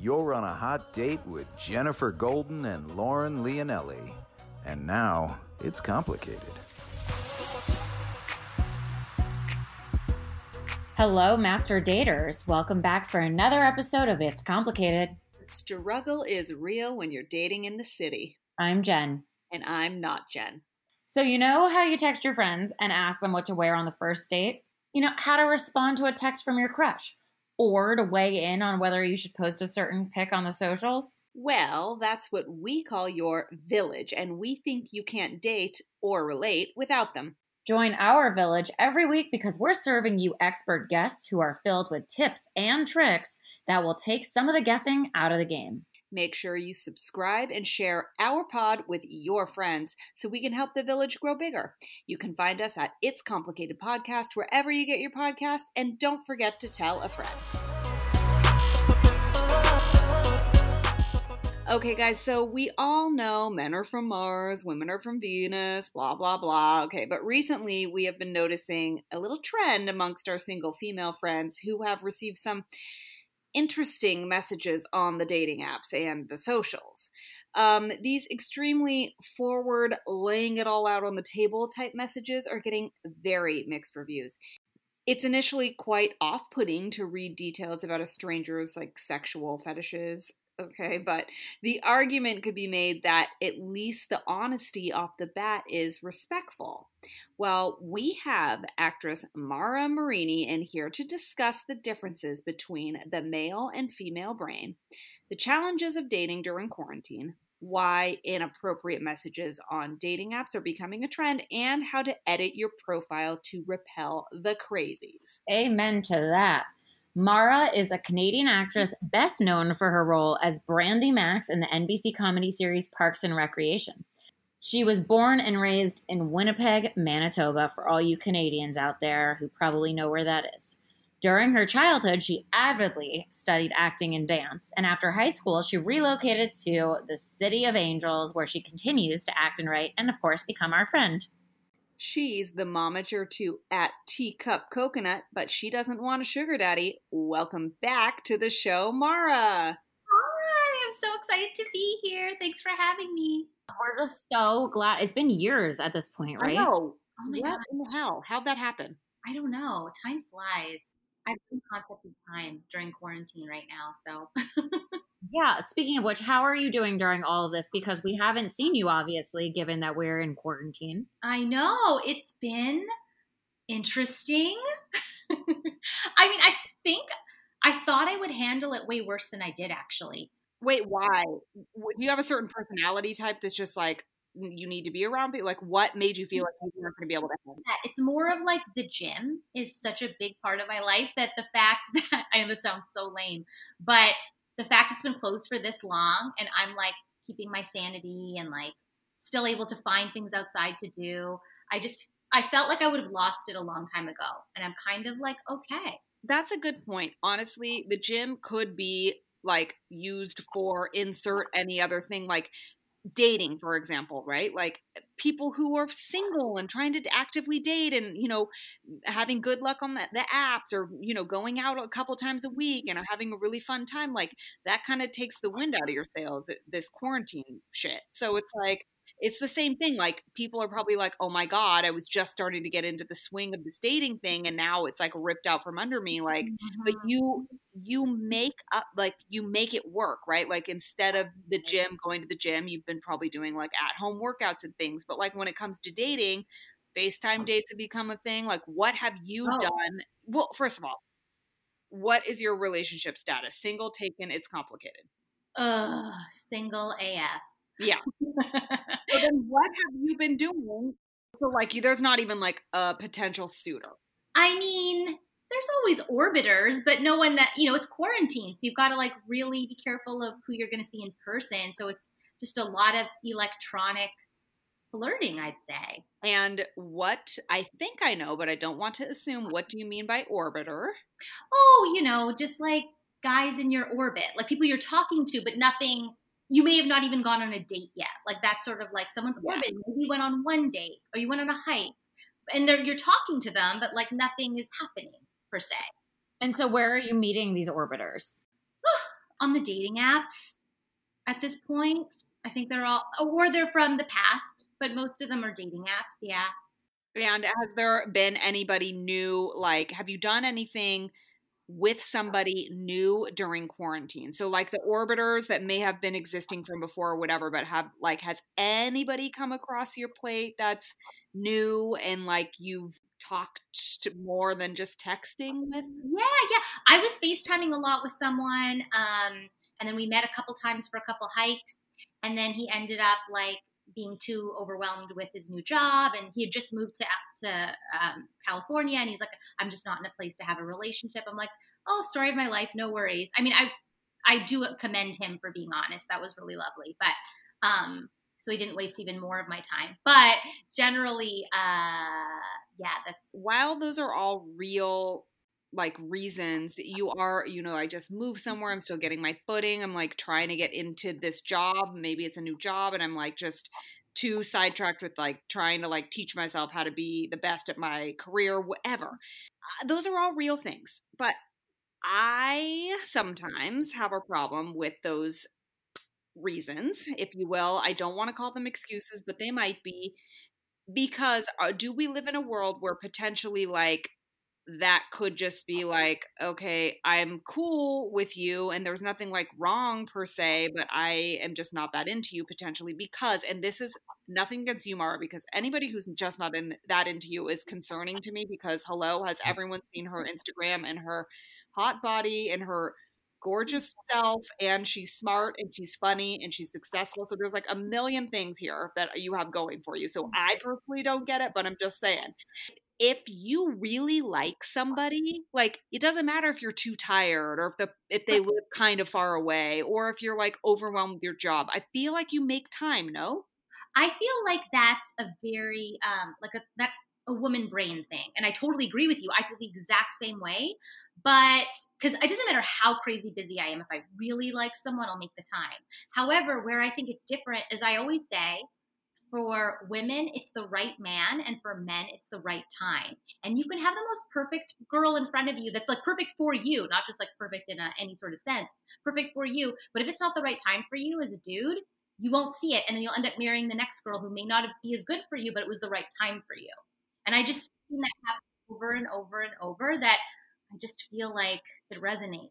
you're on a hot date with Jennifer Golden and Lauren Leonelli. And now it's complicated. Hello, master daters. Welcome back for another episode of It's Complicated. Struggle is real when you're dating in the city. I'm Jen. And I'm not Jen. So, you know how you text your friends and ask them what to wear on the first date? You know, how to respond to a text from your crush? Or to weigh in on whether you should post a certain pic on the socials? Well, that's what we call your village, and we think you can't date or relate without them. Join our village every week because we're serving you expert guests who are filled with tips and tricks that will take some of the guessing out of the game. Make sure you subscribe and share our pod with your friends so we can help the village grow bigger. You can find us at It's Complicated Podcast wherever you get your podcast, and don't forget to tell a friend. Okay, guys, so we all know men are from Mars, women are from Venus, blah, blah, blah. Okay, but recently we have been noticing a little trend amongst our single female friends who have received some interesting messages on the dating apps and the socials. Um, these extremely forward, laying it all out on the table type messages are getting very mixed reviews. It's initially quite off putting to read details about a stranger's like sexual fetishes okay but the argument could be made that at least the honesty off the bat is respectful. Well we have actress mara marini in here to discuss the differences between the male and female brain the challenges of dating during quarantine why inappropriate messages on dating apps are becoming a trend and how to edit your profile to repel the crazies. Amen to that Mara is a Canadian actress best known for her role as Brandi Maxxxx in the NBC comedy series Parks and Recreation. She was born and raised in Winnipeg, Manitoba, for all you Canadians out there who probably know where that is. During her childhood, she avidly studied acting and dance, and after high school, she relocated to the City of Angels, where she continues to act and write, and of course, become our friend. She's the momager to at Teacup Coconut, but she doesn't want a sugar daddy. Welcome back to the show, Mara. Hi, I'm so excited to be here. Thanks for having me. We're just so glad. It's been years at this point, right? I know. Oh my what god. in the hell? How'd that happen? I don't know. Time flies. I've been concept of time during quarantine right now, so Yeah. Speaking of which, how are you doing during all of this? Because we haven't seen you, obviously, given that we're in quarantine. I know it's been interesting. I mean, I think I thought I would handle it way worse than I did actually. Wait, why? Do you have a certain personality type that's just like you need to be around people? Like, what made you feel like you weren't going to be able to handle? that it's more of like the gym is such a big part of my life that the fact that I know this sounds so lame, but the fact it's been closed for this long and I'm like keeping my sanity and like still able to find things outside to do. I just I felt like I would have lost it a long time ago. And I'm kind of like, okay. That's a good point. Honestly, the gym could be like used for insert any other thing like dating for example right? Like eh, people who are single and trying to actively date and you know having good luck on the, the apps or you know going out a couple times a week and having a really fun time like that kind of takes the wind out of your sails eh, this quarantine shit. So it's like it's the same thing like people are probably like oh my god i was just starting to get into the swing of this dating thing and now it's like ripped out from under me like but mm-hmm. you you make up like you make it work right? Like instead of the gym going to the gym you've been probably doing like at home workouts and things but like when it comes to dating facetime dates have become a thing like what have you Oh. done? Well first of all what is your relationship status? Single taken it's complicated. Ugh, single AF. Yeah so then what have you been doing so like you there's not even like a potential suitor I mean, there's always orbiters, but no one that, you know, it's quarantine. So you've got to like really be careful of who you're going to see in person. So it's just a lot of electronic flirting, I'd say. and what i think i know but i don't want to assume what do you mean by orbiter Oh, you know, just like guys in your orbit, like people you're talking to, but nothing. You may have not even gone on a date yet. Like that's sort of like someone's Yeah. orbit. Maybe you went on one date or you went on a hike, and they're, you're talking to them, but like nothing is happening per se. And so, where are you meeting these orbiters? on the dating apps at this point. I think they're all, or they're from the past, but most of them are dating apps. Yeah. And has there been anybody new? Like, have you done anything with somebody new during quarantine? So, like the orbiters that may have been existing from before or whatever, but have, like, has anybody come across your plate that's new and like you've talked more than just texting with? Yeah, yeah. I was FaceTiming a lot with someone. Um, and then we met a couple times for a couple hikes. And then he ended up like being too overwhelmed with his new job and he had just moved to to um, California and he's like I'm just not in a place to have a relationship. I'm like, "Oh, story of my life, no worries." I mean, I I do commend him for being honest. That was really lovely. But um so he didn't waste even more of my time. But generally uh yeah, that's while those are all real like reasons you are you know i just moved somewhere i'm still getting my footing i'm like trying to get into this job maybe it's a new job and i'm like just too sidetracked with like trying to like teach myself how to be the best at my career whatever. Uh, those are all real things but i sometimes have a problem with those reasons if you will i don't want to call them excuses but they might be because uh, do we live in a world where potentially like that could just be like, okay, I'm cool with you and there's nothing like wrong per se, but I am just not that into you potentially because, and this is nothing against you, Mara, because anybody who's just not in that into you is concerning to me because hello, has everyone seen her Instagram and her hot body and her gorgeous self and she's smart and she's funny and she's successful. So there's like a million things here that you have going for you. So mm. I personally don't get it, but I'm just saying if you really like somebody, like it doesn't matter if you're too tired or if the if they live kind of far away or if you're like overwhelmed with your job. I feel like you make time, no? I feel like that's a very um like a that a woman brain thing. And I totally agree with you. I feel the exact same way. But because it doesn't matter how crazy busy I am, if I really like someone, I'll make the time. However, where I think it's different is I always say, for women, it's the right man, and for men, it's the right time. And you can have the most perfect girl in front of you that's like perfect for you, not just like perfect in a, any sort of sense, perfect for you. But if it's not the right time for you as a dude, you won't see it, and then you'll end up marrying the next girl who may not be as good for you, but it was the right time for you. And I just seen that happen over and over and over that I just feel like it resonates.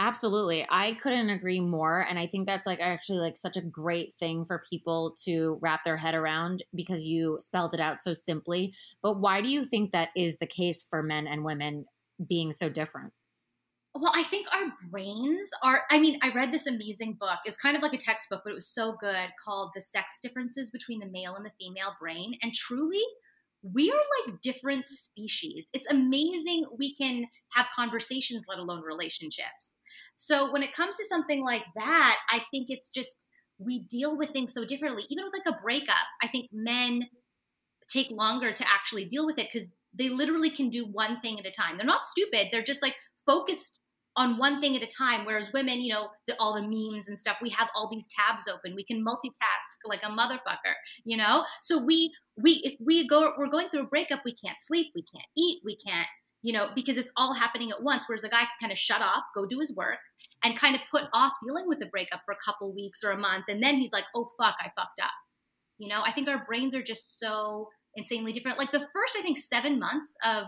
Absolutely. I couldn't agree more. And I think that's like actually like such a great thing for people to wrap their head around because you spelled it out so simply. But why do you think that is the case for men and women being so different? Well, I think our brains are. I mean, I read this amazing book. It's kind of like a textbook, but it was so good called The Sex Differences Between the Male and the Female Brain. And truly, we are like different species. It's amazing we can have conversations, let alone relationships. So when it comes to something like that, I think it's just we deal with things so differently. Even with like a breakup, I think men take longer to actually deal with it because they literally can do one thing at a time. They're not stupid. They're just like focused on one thing at a time. Whereas women, you know, the, all the memes and stuff, we have all these tabs open. We can multitask like a motherfucker, you know. So we we if we go we're going through a breakup, we can't sleep, we can't eat, we can't you know, because it's all happening at once. Whereas the guy can kind of shut off, go do his work, and kind of put off dealing with the breakup for a couple weeks or a month. And then he's like, oh, fuck, I fucked up. You know, I think our brains are just so insanely different. Like the first, I think, seven months of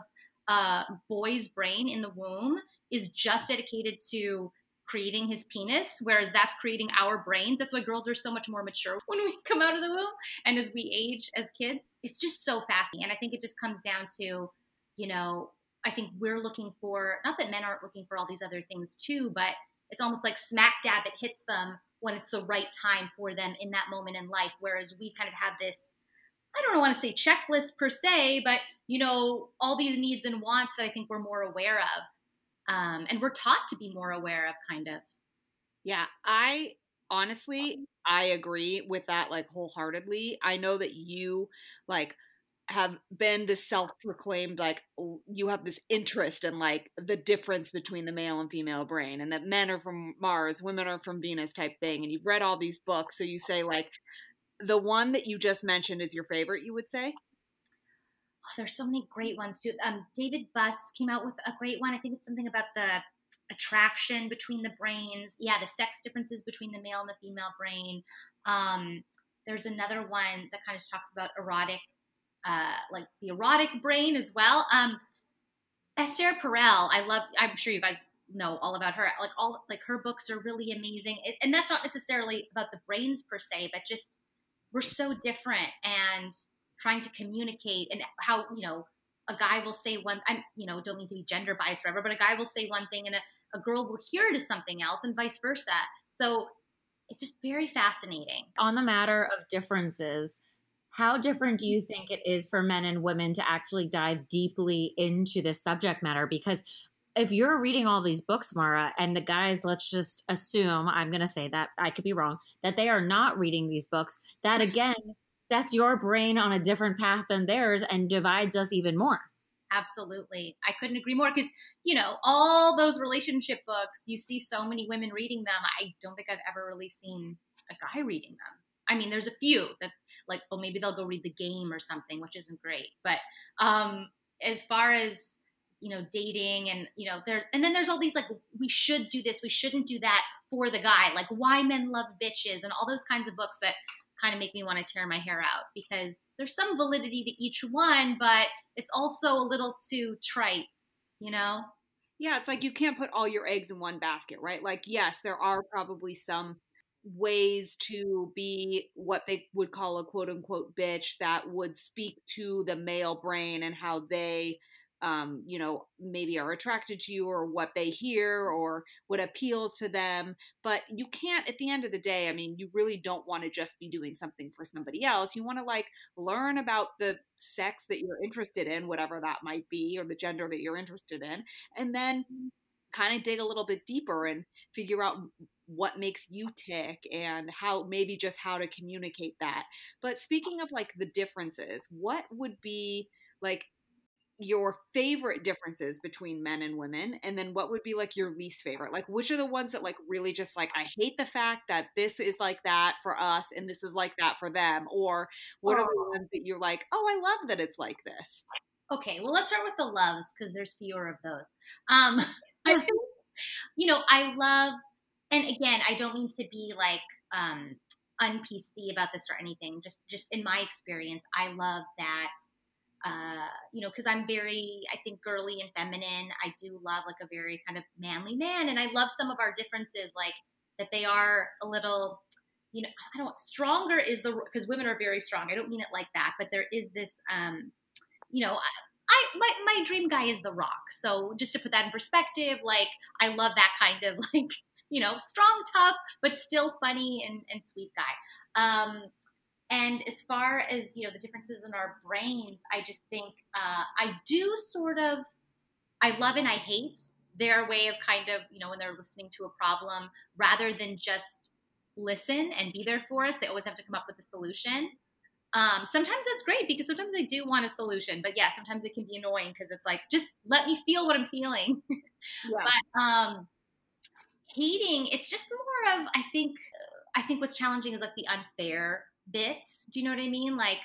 a boy's brain in the womb is just dedicated to creating his penis, whereas that's creating our brains. That's why girls are so much more mature when we come out of the womb and as we age as kids. It's just so fascinating. And I think it just comes down to, you know, I think we're looking for not that men aren't looking for all these other things too, but it's almost like smack dab it hits them when it's the right time for them in that moment in life. Whereas we kind of have this, I don't want to say checklist per se, but you know, all these needs and wants that I think we're more aware of. Um, and we're taught to be more aware of kind of. Yeah, I honestly I agree with that like wholeheartedly. I know that you like have been this self-proclaimed like you have this interest in like the difference between the male and female brain and that men are from mars women are from venus type thing and you've read all these books so you say like the one that you just mentioned is your favorite you would say oh, there's so many great ones too um, david buss came out with a great one i think it's something about the attraction between the brains. Yeah, the sex differences between the male and the female brain. Um, there's another one that kind of talks about erotic, uh, like the erotic brain as well. Um, Esther Perel, I love. I'm sure you guys know all about her. Like all, like her books are really amazing, it, and that's not necessarily about the brains per se, but just we're so different and trying to communicate and how you know a guy will say one. I'm you know don't mean to be gender biased forever, but a guy will say one thing and a, a girl will hear it as something else, and vice versa. So it's just very fascinating. On the matter of differences, how different do you think it is for men and women to actually dive deeply into this subject matter? Because if you're reading all these books, Mara, and the guys, let's just assume, I'm going to say that I could be wrong, that they are not reading these books, that again sets your brain on a different path than theirs and divides us even more. Absolutely. I couldn't agree more because, you know, all those relationship books, you see so many women reading them. I don't think I've ever really seen a guy reading them. I mean, there's a few that, like, well, maybe they'll go read the game or something, which isn't great. But um, as far as, you know, dating and, you know, there, and then there's all these, like, we should do this, we shouldn't do that for the guy, like, why men love bitches and all those kinds of books that kind of make me want to tear my hair out because there's some validity to each one, but it's also a little too trite, you know? Yeah, it's like you can't put all your eggs in one basket, right? Like, yes, there are probably some ways to be what they would call a quote unquote bitch that would speak to the male brain and how they um, you know, maybe are attracted to you or what they hear or what appeals to them. But you can't, at the end of the day, I mean, you really don't want to just be doing something for somebody else. You want to like learn about the sex that you're interested in, whatever that might be, or the gender that you're interested in, and then kind of dig a little bit deeper and figure out what makes you tick and how maybe just how to communicate that. But speaking of like the differences, what would be like your favorite differences between men and women and then what would be like your least favorite like which are the ones that like really just like i hate the fact that this is like that for us and this is like that for them or what oh. are the oh. ones that you're like oh i love that it's like this okay well let's start with the loves because there's fewer of those um I you know i love and again i don't mean to be like um about this or anything just just in my experience i love that uh, you know, because I'm very, I think, girly and feminine. I do love like a very kind of manly man, and I love some of our differences, like that they are a little, you know, I don't stronger is the because women are very strong. I don't mean it like that, but there is this, um, you know. I, I my, my dream guy is the rock. So just to put that in perspective, like I love that kind of like, you know, strong, tough, but still funny and, and sweet guy. Um, and as far as you know, the differences in our brains, I just think uh, I do sort of, I love and I hate their way of kind of you know when they're listening to a problem, rather than just listen and be there for us, they always have to come up with a solution. Um, sometimes that's great because sometimes I do want a solution, but yeah, sometimes it can be annoying because it's like just let me feel what I'm feeling. Yeah. but um, hating, it's just more of I think I think what's challenging is like the unfair bits. Do you know what I mean? Like,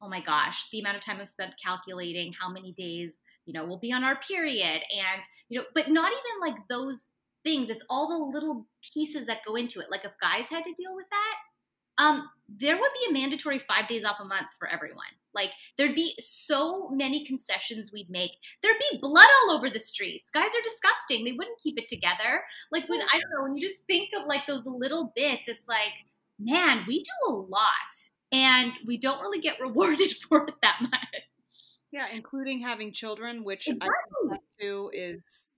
oh my gosh, the amount of time I've spent calculating how many days, you know, we'll be on our period. And, you know, but not even like those things. It's all the little pieces that go into it. Like if guys had to deal with that, um, there would be a mandatory five days off a month for everyone. Like there'd be so many concessions we'd make. There'd be blood all over the streets. Guys are disgusting. They wouldn't keep it together. Like when I don't know, when you just think of like those little bits, it's like man, we do a lot and we don't really get rewarded for it that much. Yeah, including having children, which exactly. I think too is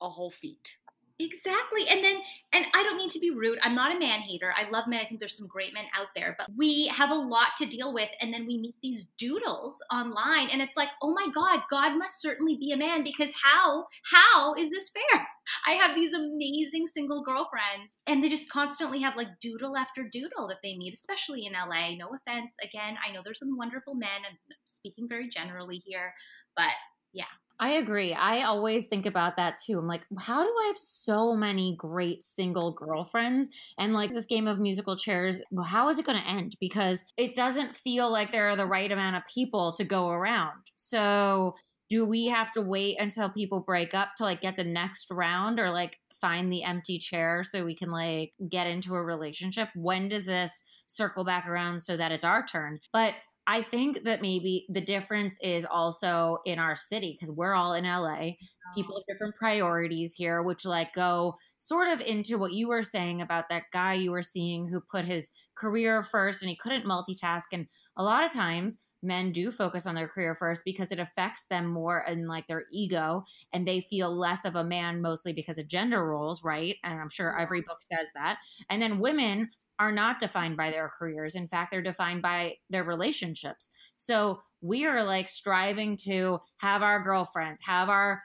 a whole feat. Exactly. And then, and I don't mean to be rude. I'm not a man hater. I love men. I think there's some great men out there, but we have a lot to deal with. And then we meet these doodles online and it's like, oh my God, God must certainly be a man because how, how is this fair? I have these amazing single girlfriends and they just constantly have like doodle after doodle that they meet, especially in LA. No offense. Again, I know there's some wonderful men and speaking very generally here, but yeah, I agree. I always think about that too. I'm like, how do I have so many great single girlfriends? And like this game of musical chairs, how is it going to end? Because it doesn't feel like there are the right amount of people to go around. So do we have to wait until people break up to like get the next round or like find the empty chair so we can like get into a relationship? When does this circle back around so that it's our turn? But I think that maybe the difference is also in our city because we're all in LA. People oh. have different priorities here, which like go sort of into what you were saying about that guy you were seeing who put his career first and he couldn't multitask. And a lot of times men do focus on their career first because it affects them more in like their ego and they feel less of a man mostly because of gender roles, right? And I'm sure every book says that. And then women are not defined by their careers. In fact, they're defined by their relationships. So we are like striving to have our girlfriends, have our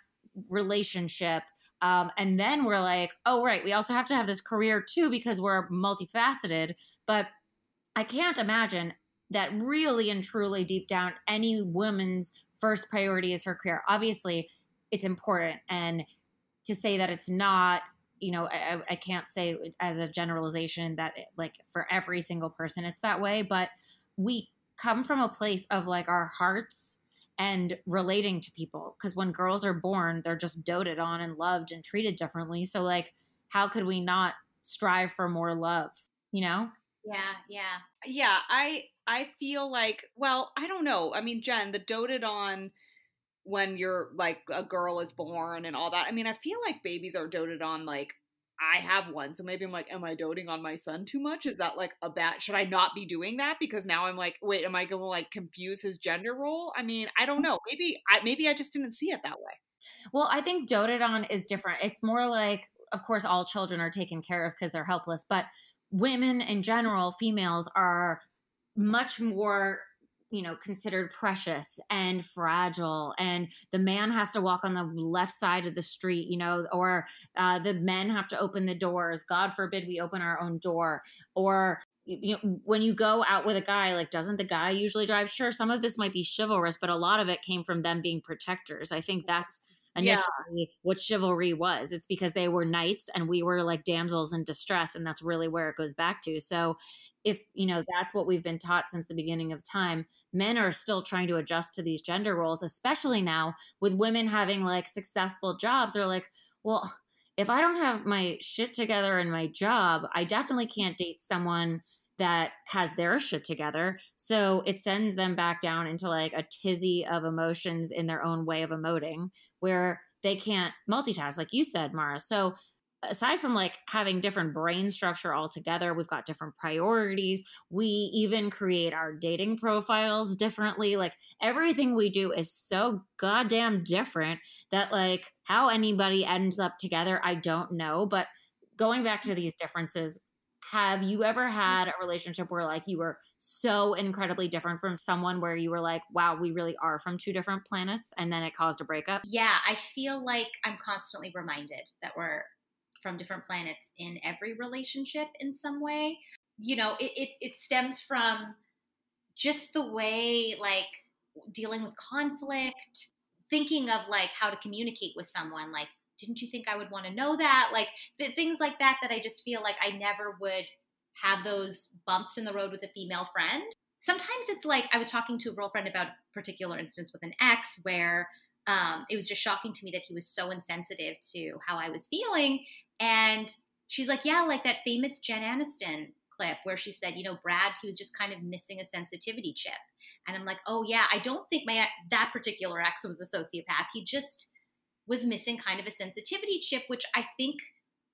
relationship. Um, and then we're like, oh, right, we also have to have this career too because we're multifaceted. But I can't imagine that really and truly deep down any woman's first priority is her career. Obviously, it's important. And to say that it's not, you know, I, I can't say as a generalization that like for every single person it's that way, but we come from a place of like our hearts and relating to people. Because when girls are born, they're just doted on and loved and treated differently. So, like, how could we not strive for more love, you know? Yeah, yeah. Yeah, I I feel like, well, I don't know. I mean, Jen, the doted on when you're like a girl is born and all that. I mean, I feel like babies are doted on like I have one. So maybe I'm like, am I doting on my son too much? Is that like a bad should I not be doing that? Because now I'm like, wait, am I gonna like confuse his gender role? I mean, I don't know. Maybe I maybe I just didn't see it that way. Well, I think doted on is different. It's more like, of course, all children are taken care of because they're helpless, but women in general, females are much more you know considered precious and fragile and the man has to walk on the left side of the street you know or uh, the men have to open the doors. God forbid we open our own door. Or you know when you go out with a guy like doesn't the guy usually drive? Sure some of this might be chivalrous but a lot of it came from them being protectors. I think that's initially yeah. what chivalry was. It's because they were knights and we were like damsels in distress. And that's really where it goes back to. So if, you know, that's what we've been taught since the beginning of time, men are still trying to adjust to these gender roles, especially now with women having like successful jobs. They're like, well, if I don't have my shit together in my job, I definitely can't date someone that has their shit together. So it sends them back down into like a tizzy of emotions in their own way of emoting where they can't multitask, like you said, Mara. So aside from like having different brain structure altogether, we've got different priorities. We even create our dating profiles differently. Like everything we do is so goddamn different that like how anybody ends up together, I don't know. But going back to these differences, have you ever mm. had a relationship where like you were so incredibly different from someone where you were like wow we really are from two different planets and then it caused a breakup? Yeah i feel like i'm constantly reminded that we're from different planets in every relationship in some way. You know it, it, it stems from just the way like dealing with conflict thinking of like how to communicate with someone like didn't you think I would want to know that? Like the, things like that, that I just feel like I never would have those bumps in the road with a female friend. Sometimes it's like I was talking to a girlfriend about a particular instance with an ex where um, it was just shocking to me that he was so insensitive to how I was feeling. And she's like, Yeah, like that famous Jen Aniston clip where she said, you know, Brad, he was just kind of missing a sensitivity chip. And I'm like, oh yeah, I don't think my that particular ex was a sociopath. He just was missing kind of a sensitivity chip, which I think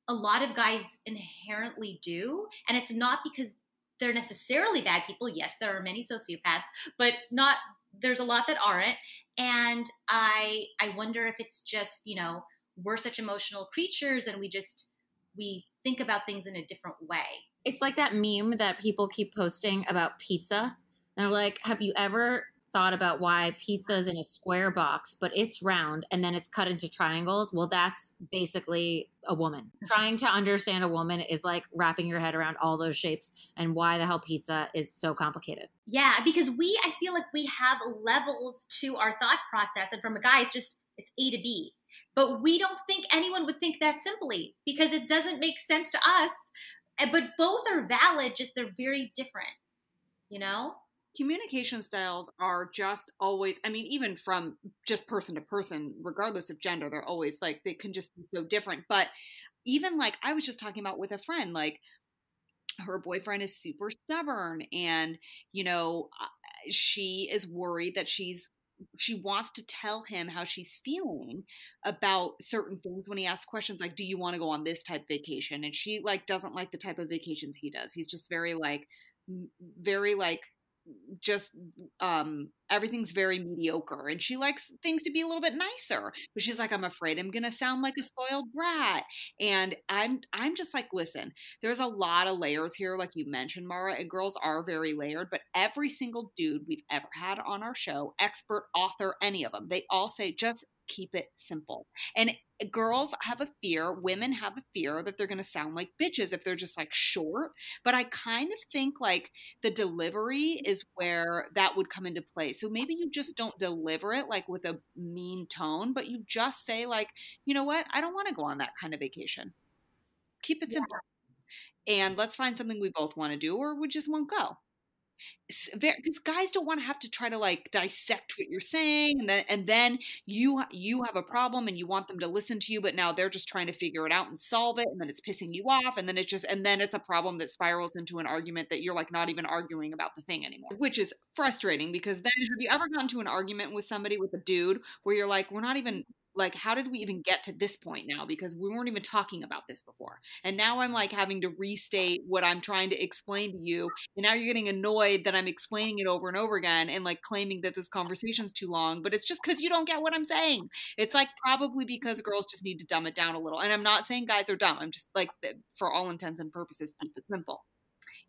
a lot of guys inherently do. And it's not because they're necessarily bad people. Yes, there are many sociopaths, but not there's a lot that aren't. And I I wonder if it's just, you know, we're such emotional creatures and we just we think about things in a different way. It's like that meme that people keep posting about pizza. They're like, have you ever thought about why pizza is in a square box, but it's round and then it's cut into triangles, well, that's basically a woman. Mm-hmm. Trying to understand a woman is like wrapping your head around all those shapes and why the hell pizza is so complicated. Yeah, because we, I feel like we have levels to our thought process. And from a guy, it's just, it's A to B. But we don't think anyone would think that simply because it doesn't make sense to us. Eh, but both are valid, just they're very different, you know? Communication styles are just always i mean even from just person to person regardless of gender they're always like they can just be so different. But even like i was just talking about with a friend like her boyfriend is super stubborn and you know uh, she is worried that she's she wants to tell him how she's feeling about certain things when he asks questions like do you want to go on this type of vacation? And she like doesn't like the type of vacations he does. He's just very like very like just um everything's very mediocre and she likes things to be a little bit nicer but she's like i'm afraid i'm gonna sound like a spoiled brat. And i'm i'm just like listen there's a lot of layers here like you mentioned mara and girls are very layered but every single dude we've ever had on our show expert author any of them they all say just keep it simple. And eh, girls have a fear, women have a fear that they're going to sound like bitches if they're just like short. But I kind of think like the delivery is where that would come into play. So maybe you just don't deliver it like with a mean tone, but you just say, like, you know what? I don't want to go on that kind of vacation. Keep it simple. Yeah. And let's find something we both want to do or we just won't go because guys don't want to have to try to like dissect what you're mm. saying and then and then you you have a problem and you want them to listen to you but now they're just trying to figure it out and solve it and then it's pissing you off and then it's just and then it's a problem that spirals into an argument that you're like not even arguing about the thing anymore which is frustrating because then have you ever gotten to an argument with somebody with a dude where you're like we're not even like how did we even get to this point now? Because we weren't even talking about this before. And now i'm like having to restate what i'm trying to explain to you and now you're getting annoyed that i'm explaining it over and over again and like claiming that this conversation's too long but it's just because you don't get what i'm saying. It's like probably because girls just need to dumb it down a little and i'm not saying guys are dumb. I'm just like for all intents and purposes keep it simple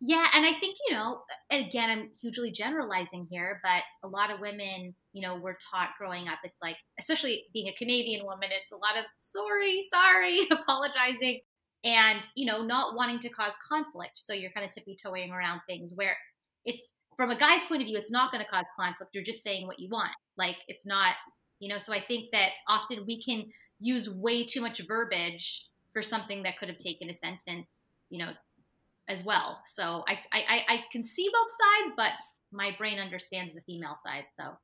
yeah, and I think, you know, again, I'm hugely generalizing here, but a lot of women, you know, were taught growing up, it's like, especially being a Canadian woman, it's a lot of sorry, sorry, apologizing, and, you know, not wanting to cause conflict. So you're kind of tippy toeing around things where it's, from a guy's point of view, it's not going to cause conflict. You're just saying what you want. Like, it's not, you know, so I think that often we can use way too much verbiage for something that could have taken a sentence, you know, as well. So I, I, I can see both sides, but my brain understands the female side. So.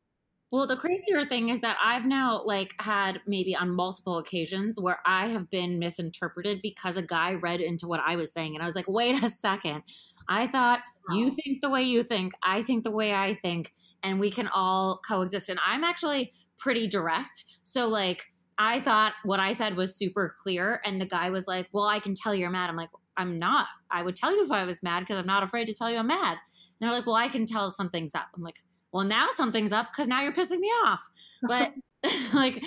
Well, the crazier thing is that I've now like had maybe on multiple occasions where I have been misinterpreted because a guy read into what I was saying and I was like, "Wait a second. I thought you think the way you think, I think the way I think, and we can all coexist." And I'm actually pretty direct. So like I thought what I said was super clear and the guy was like, "Well, I can tell you're mad." I'm like, I'm not. I would tell you if I was mad because I'm not afraid to tell you I'm mad. And they're like, well, I can tell something's up. I'm like, well, now something's up because now you're pissing me off. But like,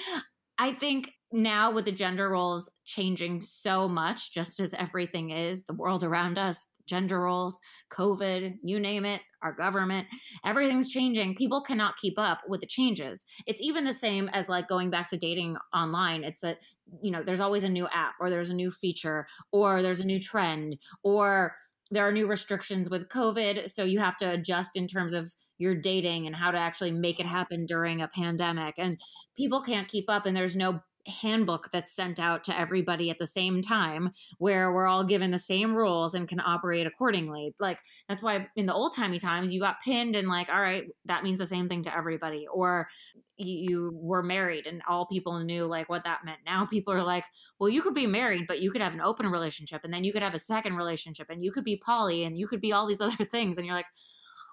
I think now with the gender roles changing so much, just as everything is, the world around us, gender roles, COVID, you name it, our government, everything's changing. People cannot keep up with the changes. It's even the same as like going back to dating online. It's that, you know, there's always a new app or there's a new feature or there's a new trend or there are new restrictions with COVID. So you have to adjust in terms of your dating and how to actually make it happen during a pandemic. And people can't keep up, and there's no handbook that's sent out to everybody at the same time where we're all given the same rules and can operate accordingly. Like that's why in the old timey times you got pinned and like, all right, that means the same thing to everybody. Or you were married and all people knew like what that meant. Now people are like, well, you could be married, but you could have an open relationship and then you could have a second relationship and you could be poly and you could be all these other things. And you're like,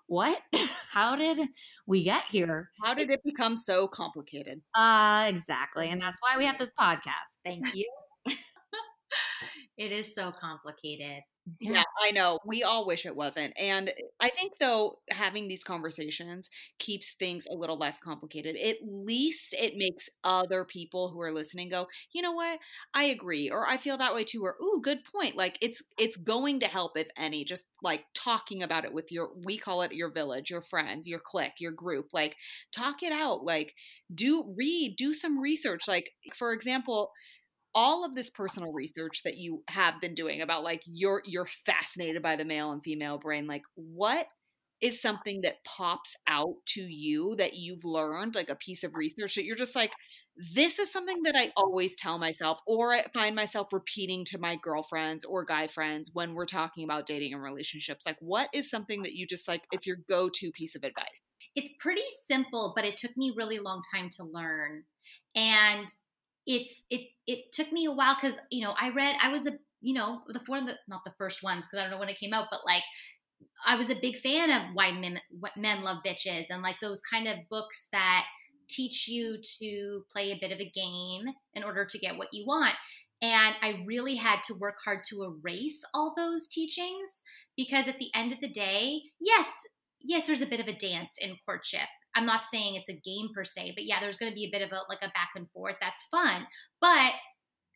what? How did we get here? How did it become so complicated? Uh, exactly. And that's why we have this podcast. Thank you. it is so complicated. Yeah, I know. We all wish it wasn't. And I think, though, having these conversations keeps things a little less complicated. At least it makes other people who are listening go, you know what? I agree. Or I feel that way too. Or, ooh, good point. Like it's it's going to help, if any, just like talking about it with your we call it your village, your friends, your clique, your group. Like talk it out. Like do read, do some research. Like, for example, all of this personal research that you have been doing about like you're you're fascinated by the male and female brain like what is something that pops out to you that you've learned like a piece of research that you're just like this is something that I always tell myself, or I find myself repeating to my girlfriends or guy friends when we're talking about dating and relationships. Like, what is something that you just like, it's your go to piece of advice? It's pretty simple, but it took me really long time to learn. And it's it it took me a while because you know I read I was a you know the one of the not the first ones because I don't know when it came out, but like I was a big fan of Why Men Men Love Bitches and like those kind of books that teach you to play a bit of a game in order to get what you want. And I really had to work hard to erase all those teachings because at the end of the day, yes, yes, there's a bit of a dance in courtship. I'm not saying it's a game per se, but yeah, there's going to be a bit of a like a back and forth. That's fun. But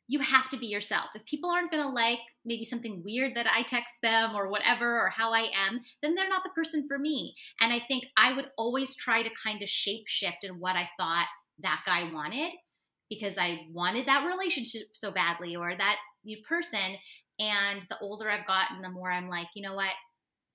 you have to be yourself. If people aren't going to like maybe something weird that I text them or whatever or how I am, then they're not the person for me. And I think I would always try to kind of shape shift in what I thought that guy wanted because I wanted that relationship so badly or that new person. And the older I've gotten, the more I'm like, you know what?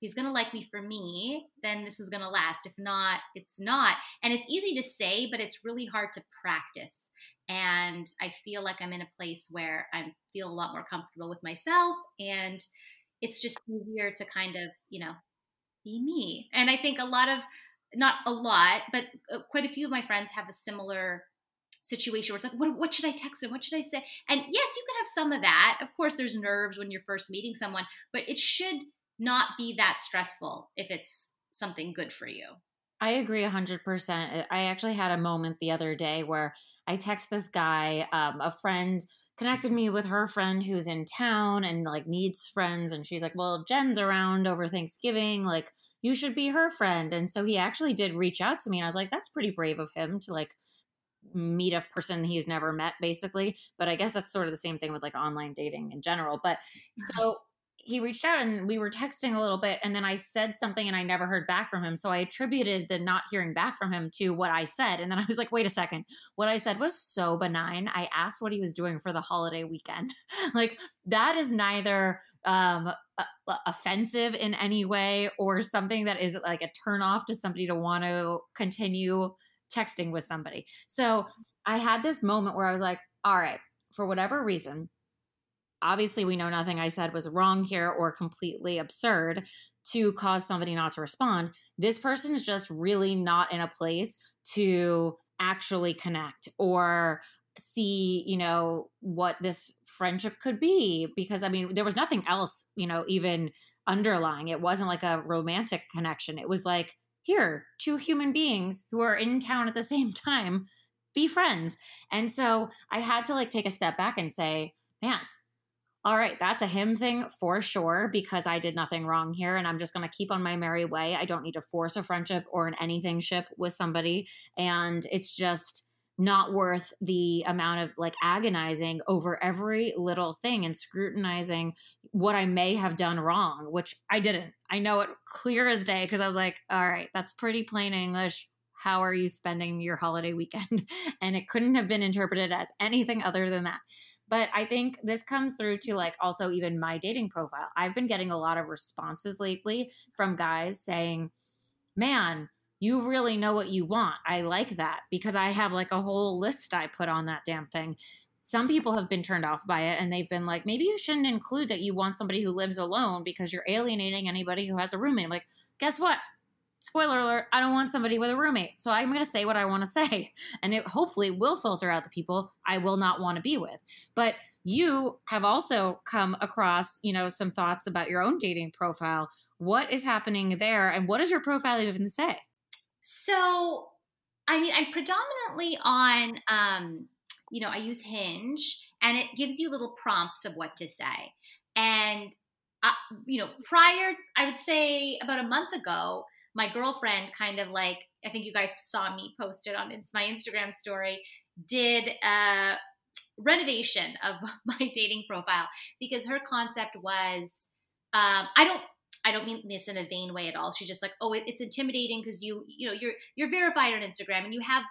He's going to like me for me, then this is going to last. If not, it's not. And it's easy to say, but it's really hard to practice and I feel like I'm in a place where I feel a lot more comfortable with myself and it's just easier to kind of, you know, be me. And I think a lot of not a lot, but uh, quite a few of my friends have a similar situation where it's like, what, what should I text him? What should I say? And yes, you can have some of that. Of course, there's nerves when you're first meeting someone, but it should not be that stressful if it's something good for you. I agree 100%. I actually had a moment the other day where I text this guy, um, a friend connected me with her friend who's in town and like needs friends. And she's like, Well, Jen's around over Thanksgiving. Like, you should be her friend. And so he actually did reach out to me. And I was like, That's pretty brave of him to like meet a person he's never met, basically. But I guess that's sort of the same thing with like online dating in general. But so he reached out and we were texting a little bit and then I said something and I never heard back from him. So I attributed the not hearing back from him to what I said. And then I was like, wait a second. What I said was so benign. I asked what he was doing for the holiday weekend. like that is neither um offensive in any way or something that is like a turn off to somebody to want to continue texting with somebody. So I had this moment where I was like, all right, for whatever reason, obviously we know nothing I said was wrong here or completely absurd to cause somebody not to respond. This person is just really not in a place to actually connect or see, you know, what this friendship could be because I mean, there was nothing else, you know, even underlying. It wasn't like a romantic connection. It was like, here, two human beings who are in town at the same time be friends. And so I had to like take a step back and say, man, all right, that's a him thing for sure because I did nothing wrong here and I'm just going to keep on my merry way. I don't need to force a friendship or an anything ship with somebody. And it's just not worth the amount of like agonizing over every little thing and scrutinizing what I may have done wrong, which I didn't. I know it clear as day because I was like, all right, that's pretty plain English how are you spending your holiday weekend? And it couldn't have been interpreted as anything other than that. But I think this comes through to like also even my dating profile. I've been getting a lot of responses lately from guys saying, man, you really know what you want. I like that because I have like a whole list I put on that damn thing. Some people have been turned off by it and they've been like, maybe you shouldn't include that you want somebody who lives alone because you're alienating anybody who has a roommate. I'm like, guess what? Spoiler alert, I don't want somebody with a roommate. So I'm going to say what I want to say. And it hopefully will filter out the people I will not want to be with. But you have also come across, you know, some thoughts about your own dating profile. What is happening there and what does your profile even say? So, I mean, I'm predominantly on um, you know, I use Hinge and it gives you little prompts of what to say. And uh, you know, prior, I would say about a month ago, my girlfriend kind of like I think you guys saw me post it on my Instagram story did a renovation of my dating profile because her concept was um, I don't I don't mean this in a vain way at all. She's just like, oh, it's intimidating because you, you know, you're you're verified on Instagram and you have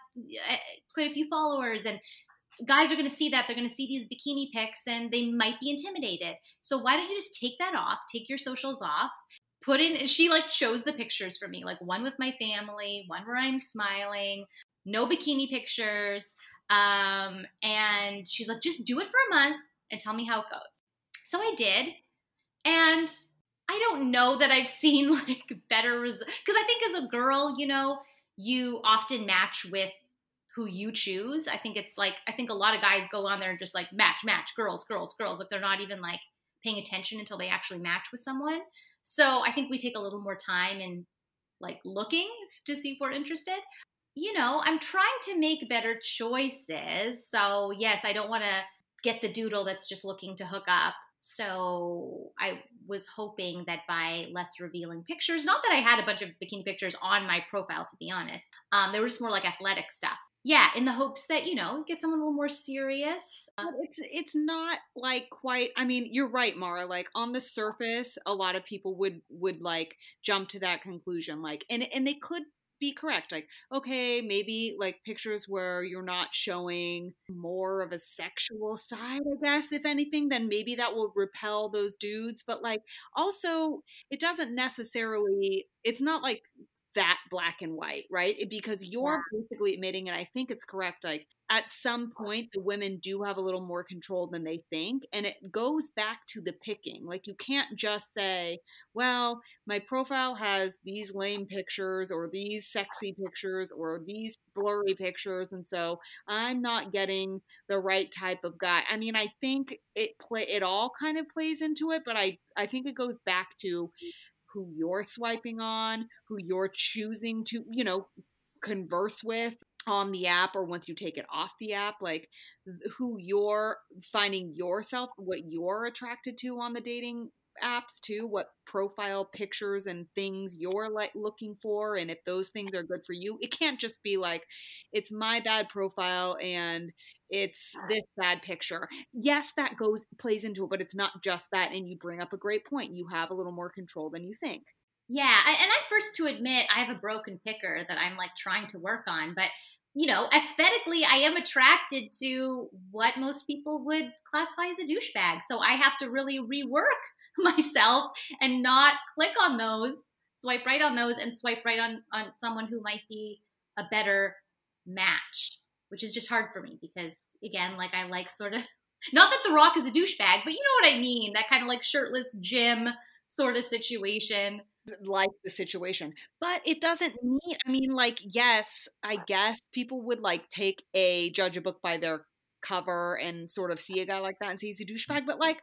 uh, quite a few followers, and guys are going to see that. They're going to see these bikini pics, and they might be intimidated. So why don't you just take that off, take your socials off, put in and she like shows the pictures for me like one with my family one where i'm smiling no bikini pictures Um, and she's like, just do it for a month and tell me how it goes. So I did. And I don't know that I've seen like better results. Because I think as a girl, you know, you often match with who you choose. I think it's like, I think a lot of guys go on there and just like match, match, girls, girls, girls. Like they're not even like paying attention until they actually match with someone. So I think we take a little more time in like looking to see if we're interested. You know, I'm trying to make better choices. So, yes, I don't want to get the doodle that's just looking to hook up. So, I was hoping that by less revealing pictures, not that I had a bunch of bikini pictures on my profile, to be honest, um, they were just more like athletic stuff yeah, in the hopes that you know get someone a little more serious. Uh but it's it's not like quite. I mean, you're right, Mara. Like on the surface, a lot of people would would like jump to that conclusion. Like, and and they could be correct. Like, okay, maybe like pictures where you're not showing more of a sexual side, I guess, if anything, then maybe that will repel those dudes. But like, also, it doesn't necessarily. It's not like that black and white, right? Because you're yeah. basically admitting, and I think it's correct, like at some point the women do have a little more control than they think. And it goes back to the picking. Like you can't just say, well, my profile has these lame pictures or these sexy pictures or these blurry pictures. And so I'm not getting the right type of guy. I mean, I think it play it all kind of plays into it, but I, I think it goes back to who you're swiping on, who you're choosing to, you know, converse with on the app or once you take it off the app, like who you're finding yourself, what you're attracted to on the dating apps too what profile pictures and things you're like looking for and if those things are good for you it can't just be like it's my bad profile and it's this bad picture. Yes, that goes plays into it, but it's not just that. And you bring up a great point. You have a little more control than you think. Yeah, and I'm first to admit I have a broken picker that I'm like trying to work on, but you know, aesthetically, I am attracted to what most people would classify as a douchebag. So I have to really rework myself and not click on those, swipe right on those, and swipe right on on someone who might be a better match which is just hard for me because again, like I like sort of not that The Rock is a douchebag, but you know what I mean, that kind of like shirtless gym sort of situation. Like the situation. But it doesn't mean I mean, like, yes, I guess people would like take a judge a book by their cover and sort of see a guy like that and say he's a douchebag, but like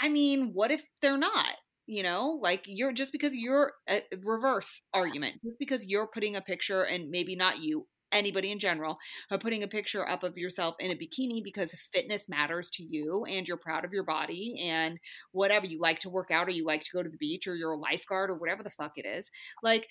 I mean, what if they're not? you know like you're just because you're a reverse argument just because you're putting a picture and maybe not you anybody in general are putting a picture up of yourself in a bikini because fitness matters to you and you're proud of your body and whatever you like to work out or you like to go to the beach or you're a lifeguard or whatever the fuck it is like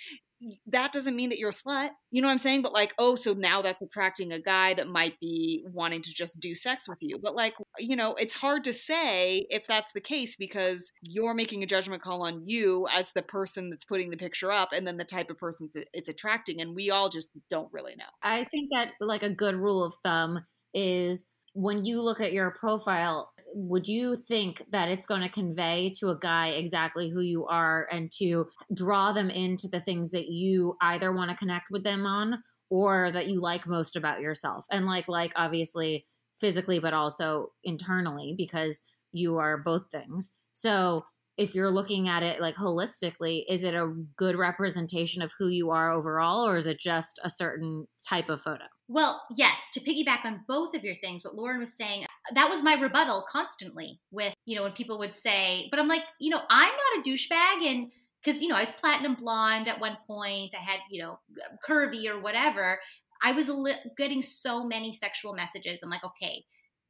that doesn't mean that you're a slut. You know what I'm saying? But like, oh, so now that's attracting a guy that might be wanting to just do sex with you. But like, you know, it's hard to say if that's the case because you're making a judgment call on you as the person that's putting the picture up and then the type of person it's attracting. And we all just don't really know. I think that like a good rule of thumb is when you look at your profile, would you think that it's going to convey to a guy exactly who you are and to draw them into the things that you either want to connect with them on or that you like most about yourself? And like like obviously physically but also internally because you are both things. So if you're looking at it like holistically, is it a good representation of who you are overall, or is it just a certain type of photo? Well, yes, to piggyback on both of your things, what Lauren was saying, that was my rebuttal constantly with, you know, when people would say, but I'm like, you know, I'm not a douchebag. And because, you know, I was platinum blonde at one point, I had, you know, curvy or whatever. I was li- getting so many sexual messages. I'm like, okay,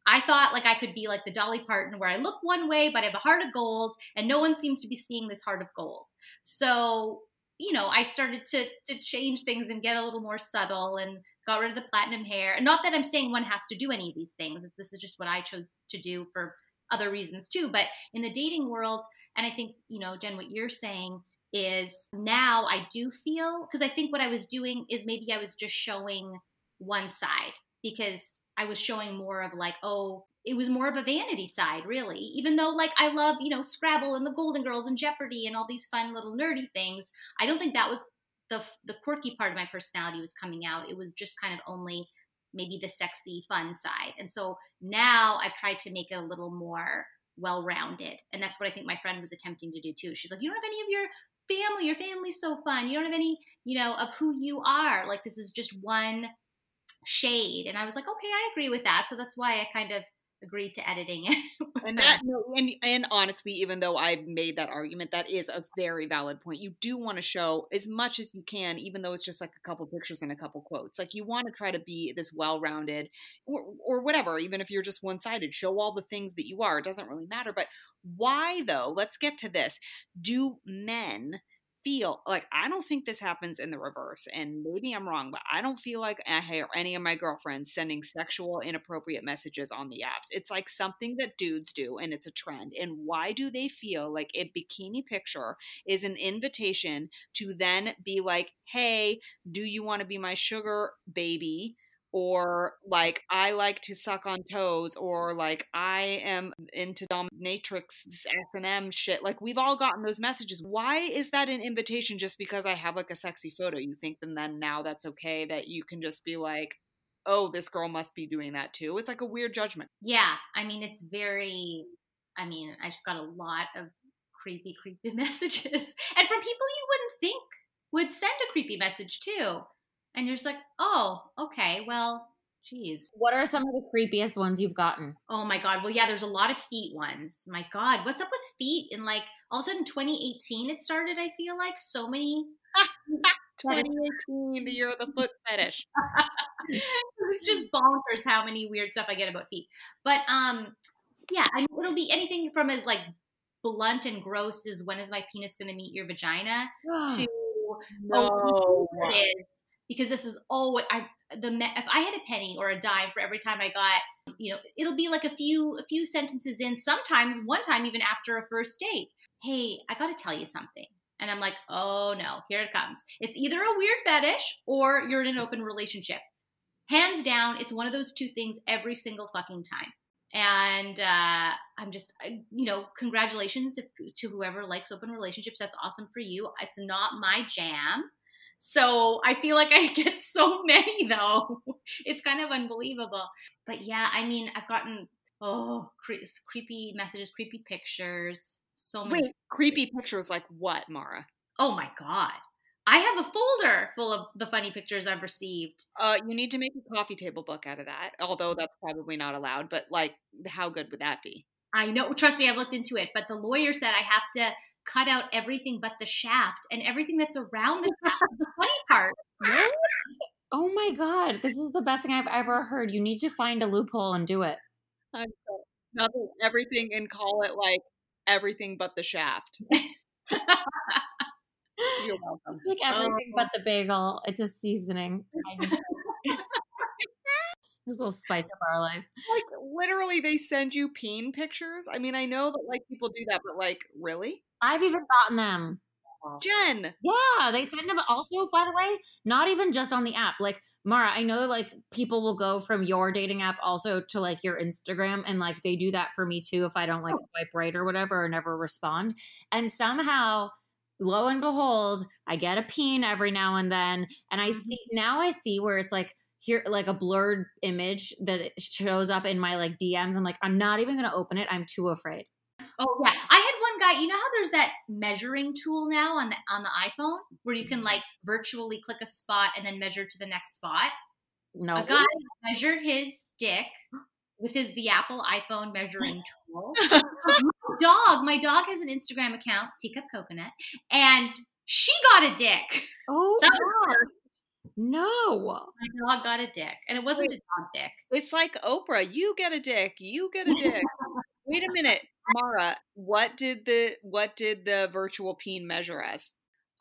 I thought like I could be like the Dolly Parton where I look one way, but I have a heart of gold, and no one seems to be seeing this heart of gold. So, you know, I started to to change things and get a little more subtle and got rid of the platinum hair. And not that I'm saying one has to do any of these things. This is just what I chose to do for other reasons too. But in the dating world, and I think, you know, Jen, what you're saying is now I do feel because I think what I was doing is maybe I was just showing one side because I was showing more of like, oh, it was more of a vanity side, really. Even though, like, I love, you know, Scrabble and the Golden Girls and Jeopardy and all these fun little nerdy things. I don't think that was the the quirky part of my personality was coming out. It was just kind of only maybe the sexy fun side. And so now I've tried to make it a little more well rounded. And that's what I think my friend was attempting to do too. She's like, you don't have any of your family. Your family's so fun. You don't have any, you know, of who you are. Like this is just one shade. And I was like, okay, I agree with that. So that's why I kind of agreed to editing it. and that no, and and honestly, even though I made that argument, that is a very valid point. You do want to show as much as you can, even though it's just like a couple pictures and a couple quotes. Like you want to try to be this well-rounded, or or whatever. Even if you're just one-sided, show all the things that you are. It doesn't really matter. But why though? Let's get to this. Do men feel like I don't think this happens in the reverse, and maybe I'm wrong, but I don't feel like I hear any of my girlfriends sending sexual inappropriate messages on the apps. It's like something that dudes do, and it's a trend. And why do they feel like a bikini picture is an invitation to then be like, hey, do you want to be my sugar baby? Or like I like to suck on toes, or like I am into dominatrix S and M shit. Like we've all gotten those messages. Why is that an invitation? Just because I have like a sexy photo, you think then then now that's okay that you can just be like, oh, this girl must be doing that too. It's like a weird judgment. Yeah, I mean it's very. I mean, I just got a lot of creepy, creepy messages, and from people you wouldn't think would send a creepy message too and you're just like, oh, okay, well, geez. What are some of the creepiest ones you've gotten? Oh my god. Well, yeah, there's a lot of feet ones. My god, what's up with feet? In like all of a sudden, 2018, it started. I feel like so many. 2018, the year of the foot fetish. it's just bonkers how many weird stuff I get about feet. But um, yeah, I mean, it'll be anything from as like blunt and gross as when is my penis going to meet your vagina to no. oh, it is because this is all I the if I had a penny or a dime for every time I got, you know, it'll be like a few a few sentences in. Sometimes one time even after a first date, hey, I got to tell you something. And I'm like, oh no, here it comes. It's either a weird fetish or you're in an open relationship. Hands down, it's one of those two things every single fucking time. And uh, I'm just, you know, congratulations to whoever likes open relationships. That's awesome for you. It's not my jam. So I feel like I get so many though. It's kind of unbelievable. But yeah, I mean, I've gotten oh cre- creepy messages, creepy pictures. So many. Wait, creepy pictures like what, Mara? Oh my god. I have a folder full of the funny pictures I've received. Uh, you need to make a coffee table book out of that, although that's probably not allowed. But like, how good would that be? I know. Trust me, I've looked into it. But the lawyer said I have to cut out everything but the shaft and everything that's around the shaft, the funny part. What? Oh my god, this is the best thing I've ever heard. You need to find a loophole and do it. Nothing, everything, and call it like everything but the shaft. You're welcome. Like everything um, but the bagel. It's a seasoning. this will spice up our life. Like literally, they send you peen pictures. I mean, I know that like people do that, but like, really? I've even gotten them. Jen. Yeah, they send them also, by the way, not even just on the app. Like, Mara, I know like people will go from your dating app also to like your Instagram, and like they do that for me too if I don't like oh. swipe right or whatever or never respond. And somehow, lo and behold, I get a peen every now and then. And I mm-hmm. see now I see where it's like, here like a blurred image that shows up in my like DMs. I'm like, I'm not even gonna open it. I'm too afraid. Oh yeah, I had one guy. You know how there's that measuring tool now on the on the iPhone where you can like virtually click a spot and then measure to the next spot. No, a guy measured his dick with his the Apple iPhone measuring tool. my dog, my dog has an Instagram account, Teacup Coconut, and she got a dick. Oh, God. No. My dog got a dick, and it wasn't Wait, a dog dick. It's like Oprah. You get a dick. You get a dick. Wait a minute. Mara, what did the what did the virtual peen measure as?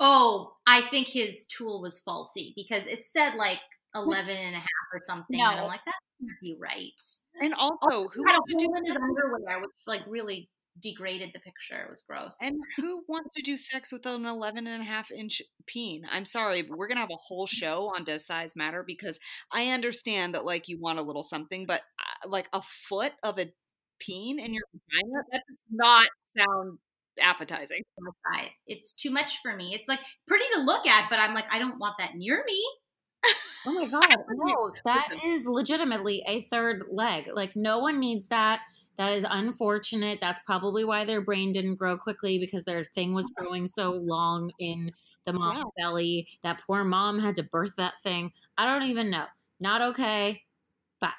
Oh, I think his tool was faulty because it said like 11 and a half or something. No. And I'm like, that can't be right. And also, who had a hole in his underwear, which was like really degraded the picture. It was gross. And who wants to do sex with an 11 and a half inch peen? I'm sorry, but we're going to have a whole show on Does Size Matter? Because I understand that, like, you want a little something, but uh, like a foot of a peen in your vagina? That does not sound appetizing. It's too much for me. It's like pretty to look at, but I'm like, I don't want that near me. Oh my god, no, that is legitimately a third leg. Like no one needs that. That is unfortunate. That's probably why their brain didn't grow quickly because their thing was growing so long in the mom's Yeah. belly. That poor mom had to birth that thing. I don't even know. Not okay. Bye.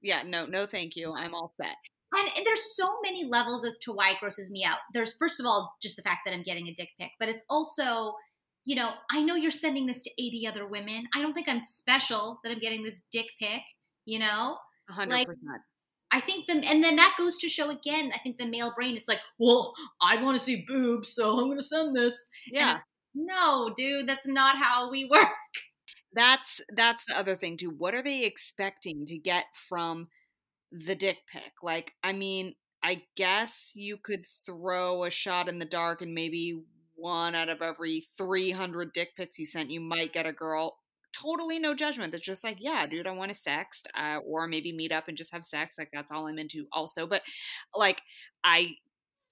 Yeah, no, no, thank you. I'm all set. And there's so many levels as to why it grosses me out. There's first of all just the fact that I'm getting a dick pic, but it's also, you know, I know you're sending this to 80 other women. I don't think I'm special that I'm getting this dick pic, you know? A hundred Like, percent. I think the and then that goes to show again, I think the male brain it's like, "Well, I want to see boobs, so I'm going to send this." Yeah. no, dude, that's not how we work. That's that's the other thing too. What are they expecting to get from the dick pic? Like, I mean, I guess you could throw a shot in the dark and maybe one out of every 300 dick pics you sent, you might get a girl. Totally no judgment. That's just like, yeah, dude, I want to sext, uh, or maybe meet up and just have sex. Like, that's all I'm into, also. But, like, I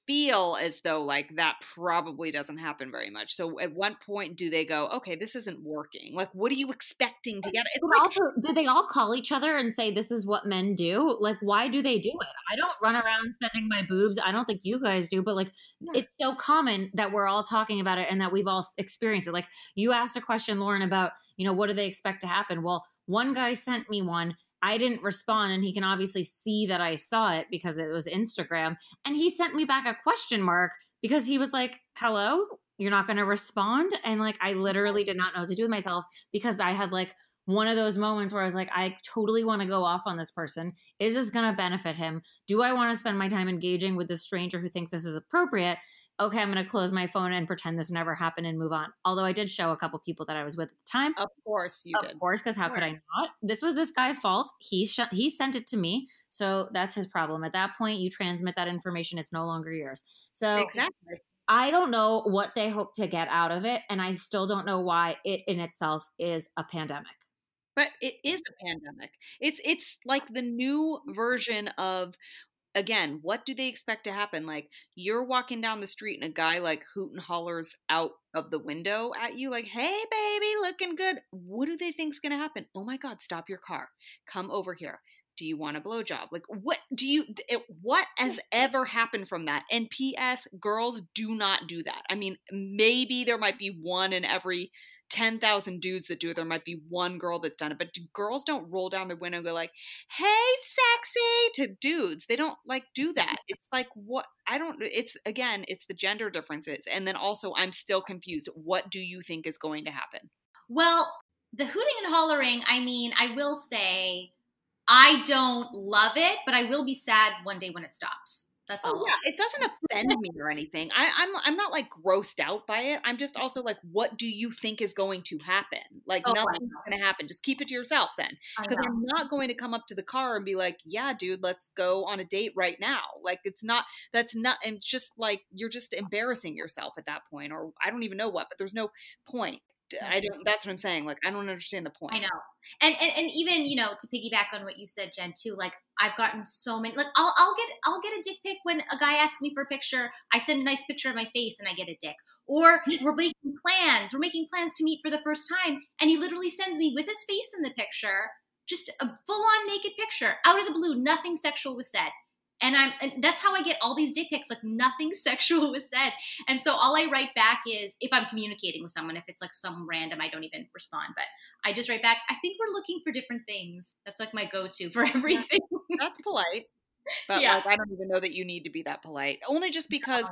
feel as though like that probably doesn't happen very much. So at what point do they go, okay, this isn't working? Like, what are you expecting to get? It's like, also, do they all call each other and say this is what men do? Like, why do they do it? I don't run around sending my boobs. I don't think you guys do, but like, Yeah. it's so common that we're all talking about it and that we've all experienced it. Like, you asked a question, Lauren, about you know what do they expect to happen? Well, one guy sent me one. I didn't respond, and he can obviously see that I saw it because it was Instagram. And he sent me back a question mark because he was like, "Hello, you're not going to respond." And like, I literally did not know what to do with myself because I had like one of those moments where I was like, I totally want to go off on this person. Is this going to benefit him? Do I want to spend my time engaging with this stranger who thinks this is appropriate? Okay, I'm going to close my phone and pretend this never happened and move on. Although I did show a couple people that I was with at the time. of course you Of did. Of course, because how could I not? This was this guy's fault. He sh- he sent it to me, so that's his problem. At that point, you transmit that information; it's no longer yours. So Exactly. I don't know what they hope to get out of it, and I still don't know why it in itself is a pandemic. But it is a pandemic. It's it's like the new version of again, what do they expect to happen? Like you're walking down the street and a guy like hoot and hollers out of the window at you, like, "Hey, baby, looking good." What do they think's gonna happen? Oh my God! Stop your car. Come over here. Do you want a blowjob? Like, what do you? It, what has ever happened from that? And P.S. Girls do not do that. I mean, maybe there might be one in every 10,000 dudes that do it. There might be one girl that's done it, but girls don't roll down the window and go like, "Hey, sexy" to dudes. They don't like do that. Mm-hmm. It's like what I don't it's again, it's the gender differences. And then also I'm still confused. What do you think is going to happen? Well, the hooting and hollering, I mean, I will say I don't love it, but I will be sad one day when it stops. That's oh, all. Oh yeah, it doesn't offend me or anything. I, I'm I'm not like grossed out by it. I'm just also like, what do you think is going to happen? Like Oh, nothing's going to happen. Just keep it to yourself then. Because. I'm not going to come up to the car and be like, "Yeah, dude, let's go on a date right now." Like it's not that's not and just like you're just embarrassing yourself at that point or I don't even know what, but there's no point. I don't that's what I'm saying. Like I don't understand the point. I know. And, and and even, you know, to piggyback on what you said, Jen, too, like I've gotten so many like I'll I'll get I'll get a dick pic when a guy asks me for a picture. I send a nice picture of my face and I get a dick. Or we're making plans. We're making plans to meet for the first time, and he literally sends me with his face in the picture, just a full on naked picture. Out of the blue, nothing sexual was said. And I'm and that's how I get all these dick pics, like nothing sexual was said. And so all I write back is if I'm communicating with someone, if it's like some random, I don't even respond. But I just write back, I think we're looking for different things. That's like my go to for everything. That's polite. But Yeah. like I don't even know that you need to be that polite. Only just because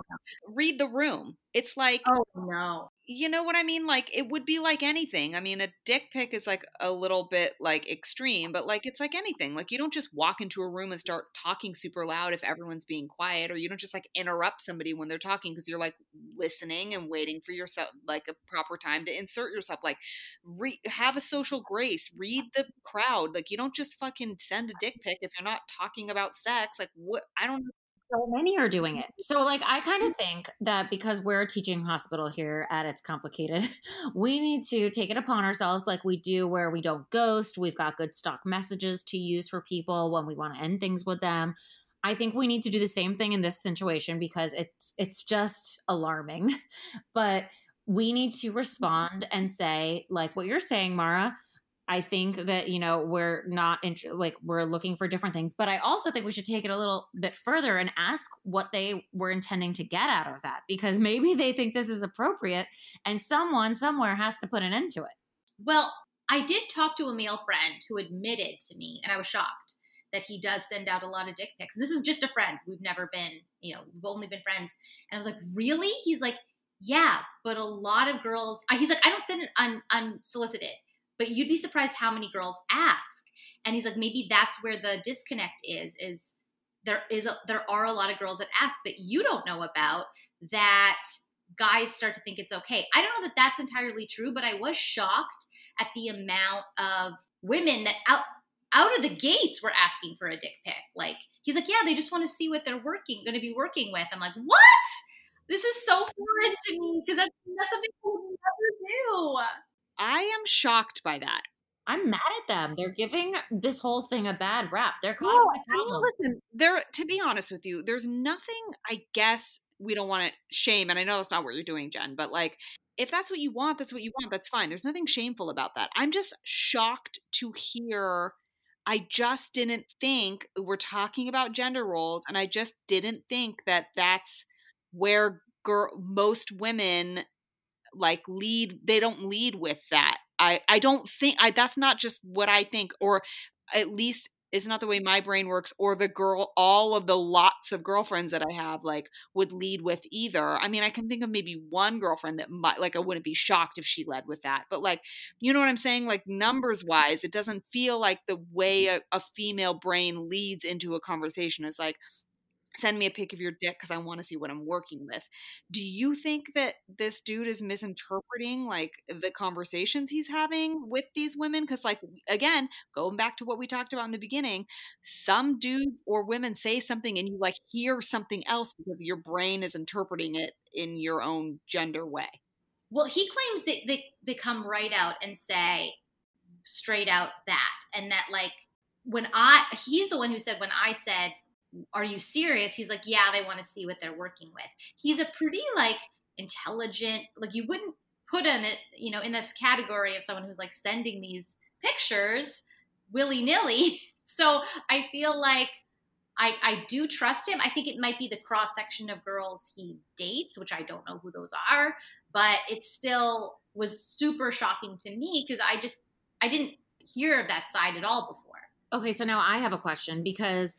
read the room. It's like Oh no. You know what I mean? Like it would be like anything. I mean, a dick pic is like a little bit like extreme, but like it's like anything. Like you don't just walk into a room and start talking super loud if everyone's being quiet, or you don't just like interrupt somebody when they're talking because you're like listening and waiting for yourself like a proper time to insert yourself. Like re- have a social grace, read the crowd. Like you don't just fucking send a dick pic if you're not talking about sex. Like what? I don't so many are doing it. So, like, I kind of mm-hmm. think that because we're a teaching hospital here at It's Complicated, we need to take it upon ourselves, like we do where we don't ghost. We've got good stock messages to use for people when we want to end things with them. I think we need to do the same thing in this situation because it's it's just alarming. But we need to mm-hmm. respond and say, like what you're saying, Mara, I think that, you know, we're not int- like we're looking for different things, but I also think we should take it a little bit further and ask what they were intending to get out of that because maybe they think this is appropriate and someone somewhere has to put an end to it. Well, I did talk to a male friend who admitted to me, and I was shocked that he does send out a lot of dick pics. And this is just a friend. We've never been, you know, we've only been friends. And I was like, really? He's like, yeah, but a lot of girls. He's like, I don't send it un, unsolicited, but you'd be surprised how many girls ask. And he's like, maybe that's where the disconnect is. Is there is a, there are a lot of girls that ask that you don't know about that guys start to think it's okay. I don't know that that's entirely true, but I was shocked at the amount of women that out out of the gates were asking for a dick pic. Like he's like, yeah, they just want to see what they're working going to be working with. I'm like, what? This is so foreign to me because that's that's something I would never do. I am shocked by that. I'm mad at them. They're giving this whole thing a bad rap. They're causing No, a I mean, problem. listen, there. To be honest with you, there's nothing. I guess we don't want to shame, and I know that's not what you're doing, Jen. But like, if that's what you want, that's what you want. That's fine. There's nothing shameful about that. I'm just shocked to hear. I just didn't think we're talking about gender roles, and I just didn't think that that's where girl most women like lead. They don't lead with that. I I don't think I. That's not just what I think, or at least it's not the way my brain works or the girl all of the lots of girlfriends that i have like would lead with either i mean i can think of maybe one girlfriend that might like i wouldn't be shocked if she led with that but like you know what i'm saying like numbers wise it doesn't feel like the way a, a female brain leads into a conversation is like send me a pic of your dick because i want to see what i'm working with. Do you think that this dude is misinterpreting like the conversations he's having with these women? Because like again going back to what we talked about in the beginning some dudes or women say something and you like hear something else because your brain is interpreting it in your own gender way. Well, he claims that they, they come right out and say straight out that, and that like when I he's the one who said when I said, "Are you serious?" He's like, "Yeah, they want to see what they're working with." He's a pretty like intelligent, like you wouldn't put him, you know, in this category of someone who's like sending these pictures willy nilly. So I feel like I, I do trust him. I think it might be the cross section of girls he dates, which I don't know who those are, but it still was super shocking to me because I just I didn't hear of that side at all before. Okay, so now I have a question because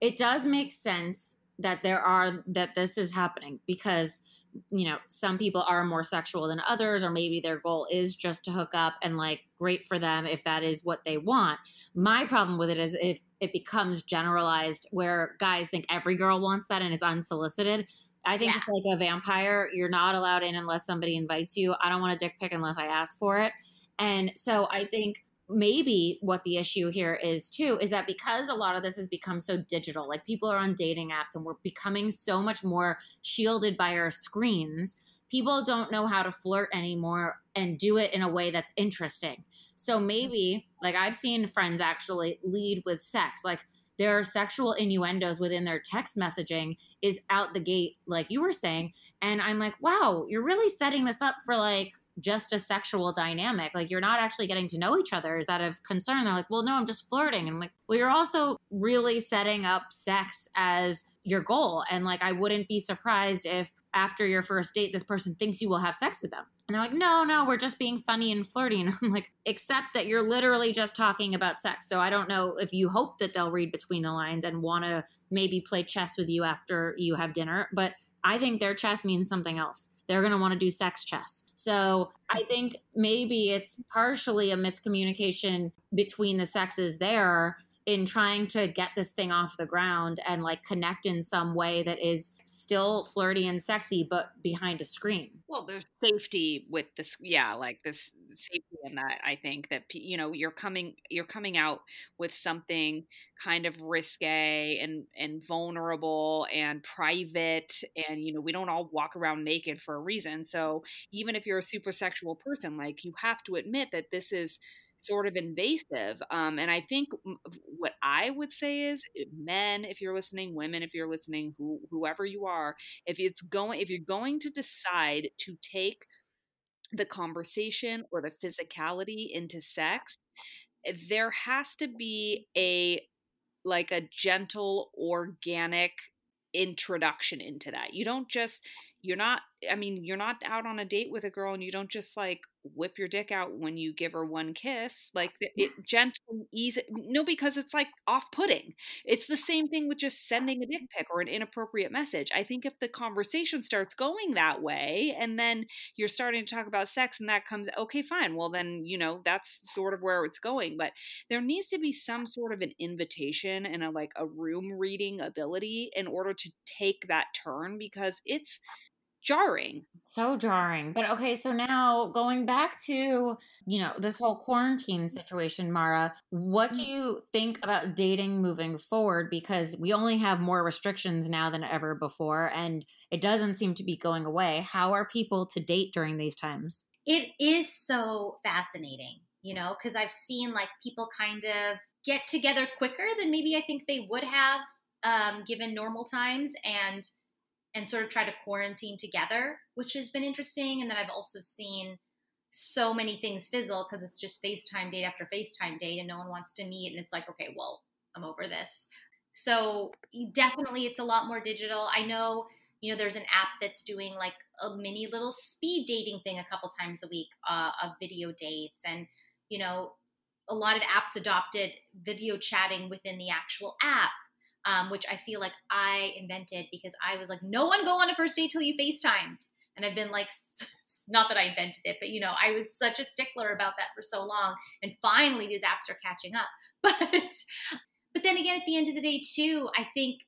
it does make sense that there are that this is happening because you know some people are more sexual than others or maybe their goal is just to hook up and like great for them if that is what they want. My problem with it is if it becomes generalized where guys think every girl wants that and it's unsolicited. I think Yeah. it's like a vampire. You're not allowed in unless somebody invites you. I don't want a dick pic unless i ask for it. And so i think maybe what the issue here is too is that because a lot of this has become so digital like people are on dating apps and we're becoming so much more shielded by our screens people don't know how to flirt anymore and do it in a way that's interesting. So mm-hmm. maybe like i've seen friends actually lead with sex like their sexual innuendos within their text messaging is out the gate like you were saying and i'm like wow you're really setting this up for like just a sexual dynamic. Like you're not actually getting to know each other. Is that of concern? They're like, well, no, I'm just flirting. And I'm like, well, you're also really setting up sex as your goal. And like, I wouldn't be surprised if after your first date, this person thinks you will have sex with them. And they're like, no, no, we're just being funny and flirty. And I'm like, except that you're literally just talking about sex. So I don't know if you hope that they'll read between the lines and want to maybe play chess with you after you have dinner. But I think their chess means something else they're going to want to do sex chess. So I think maybe it's partially a miscommunication between the sexes there in trying to get this thing off the ground and like connect in some way that is still flirty and sexy but behind a screen. well there's safety with this yeah like this safety in that i think that you know you're coming you're coming out with something kind of risque and and vulnerable and private and you know we don't all walk around naked for a reason. So even if you're a super sexual person like you have to admit that this is sort of invasive um, and i think what i would say is eh, men if you're listening women if you're listening who, whoever you are if it's going if you're going to decide to take the conversation or the physicality into sex, there has to be a like a gentle organic introduction into that. You don't just you're not i mean you're not out on a date with a girl and you don't just like whip your dick out when you give her one kiss like it gentle easy no because it's like off-putting. It's the same thing with just sending a dick pic or an inappropriate message. I think if the conversation starts going that way and then you're starting to talk about sex and that comes okay fine well then you know that's sort of where it's going. But there needs to be some sort of an invitation and a like a room reading ability in order to take that turn because it's jarring. So jarring. But okay, so now going back to, you know, this whole quarantine situation, Mara, what do mm. you think about dating moving forward? Because we only have more restrictions now than ever before, and it doesn't seem to be going away. How are people to date during these times? It is so fascinating, you know, because I've seen like people kind of get together quicker than maybe I think they would have um, given normal times. And and sort of try to quarantine together, which has been interesting. And then I've also seen so many things fizzle because it's just FaceTime date after FaceTime date and no one wants to meet. And it's like, okay, well, I'm over this. So definitely it's a lot more digital. I know, you know, there's an app that's doing like a mini little speed dating thing a couple times a week uh, of video dates. And, you know, a lot of apps adopted video chatting within the actual app um, which I feel like I invented because I was like, no one go on a first date till you FaceTimed. And I've been like, not that I invented it, but you know, I was such a stickler about that for so long. And finally, these apps are catching up. But, but then again, at the end of the day, too, I think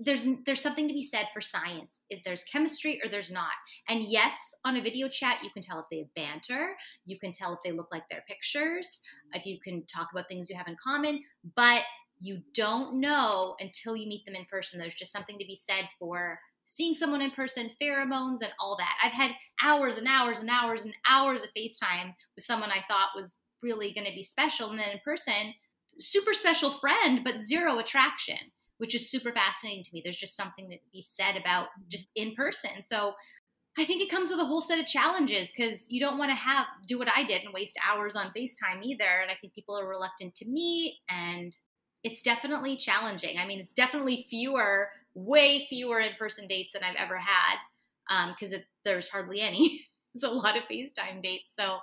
there's there's something to be said for science. If there's chemistry or there's not. And yes, on a video chat, you can tell if they have banter. You can tell if they look like their pictures. If you can talk about things you have in common. But you don't know until you meet them in person. There's just something to be said for seeing someone in person, pheromones, and all that. I've had hours and hours and hours and hours of FaceTime with someone I thought was really going to be special. And then in person, super special friend, but zero attraction, which is super fascinating to me. There's just something to be said about just in person. So I think it comes with a whole set of challenges because you don't want to have do what I did and waste hours on FaceTime either. And I think people are reluctant to meet and it's definitely challenging. I mean, it's definitely fewer, way fewer in person dates than I've ever had because um, there's hardly any. it's a lot of FaceTime dates. So,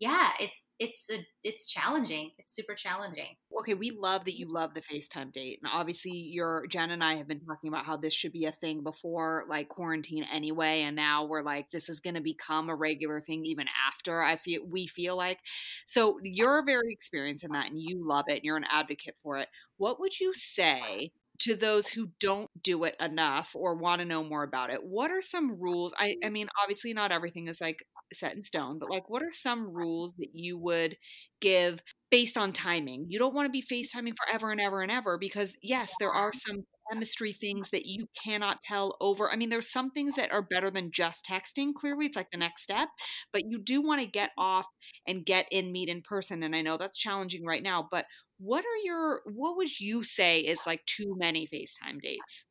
yeah, it's it's a it's challenging. It's super challenging. Okay, we love that you love the FaceTime date. And obviously your Jen and I have been talking about how this should be a thing before like quarantine anyway. And now we're like, this is gonna become a regular thing even after I feel we feel like. So you're very experienced in that and you love it and you're an advocate for it. What would you say to those who don't do it enough or want to know more about it what are some rules I, I mean obviously not everything is like set in stone, but like what are some rules that you would give based on timing? You don't want to be FaceTiming forever and ever and ever because yes, there are some chemistry things that you cannot tell over. I mean, there's some things that are better than just texting. Clearly, it's like the next step, but you do want to get off and get in, meet in person. And I know that's challenging right now, but what are your, what would you say is like too many FaceTime dates?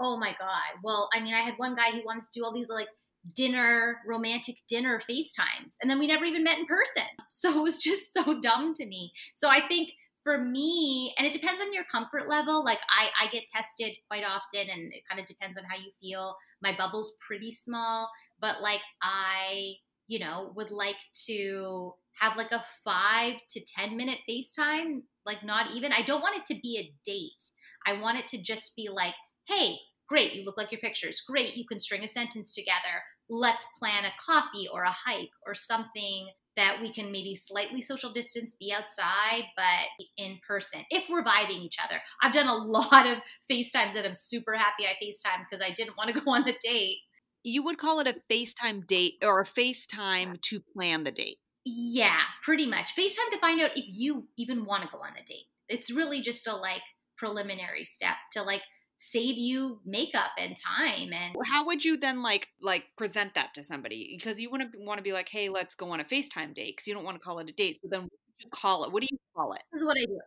Oh my God. Well, I mean, I had one guy, he wanted to do all these like dinner, romantic dinner FaceTimes. And then we never even met in person. So it was just so dumb to me. So I think for me, and it depends on your comfort level. Like I, I get tested quite often and it kind of depends on how you feel. My bubble's pretty small, but like I, you know, would like to have like a five to 10 minute FaceTime, like not even, I don't want it to be a date. I want it to just be like, hey, great, you look like your pictures. Great, you can string a sentence together let's plan a coffee or a hike or something that we can maybe slightly social distance, be outside, but in person if we're vibing each other. I've done a lot of FaceTimes that I'm super happy I FaceTime because I didn't want to go on the date. You would call it a FaceTime date or a FaceTime to plan the date. Yeah, pretty much. FaceTime to find out if you even want to go on a date. It's really just a like preliminary step to like save you makeup and time and how would you then like like present that to somebody? Because you wouldn't want to be like hey let's go on a facetime date because you don't want to call it a date so then what do you call it? What do you call it? This is what i do.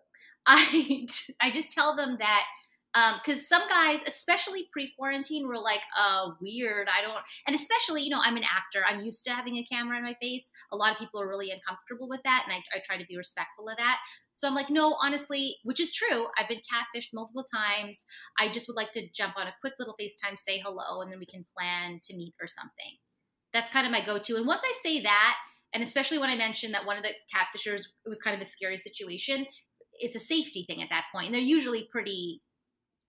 I i just tell them that because um, some guys, especially pre-quarantine, were like, "Uh, weird. I don't." And especially, you know, I'm an actor. I'm used to having a camera in my face. A lot of people are really uncomfortable with that, and I, I try to be respectful of that. So I'm like, no, honestly, which is true. I've been catfished multiple times. I just would like to jump on a quick little FaceTime, say hello, and then we can plan to meet or something. That's kind of my go-to. And once I say that, and especially when I mentioned that one of the catfishers it was kind of a scary situation, it's a safety thing at that point. And they're usually pretty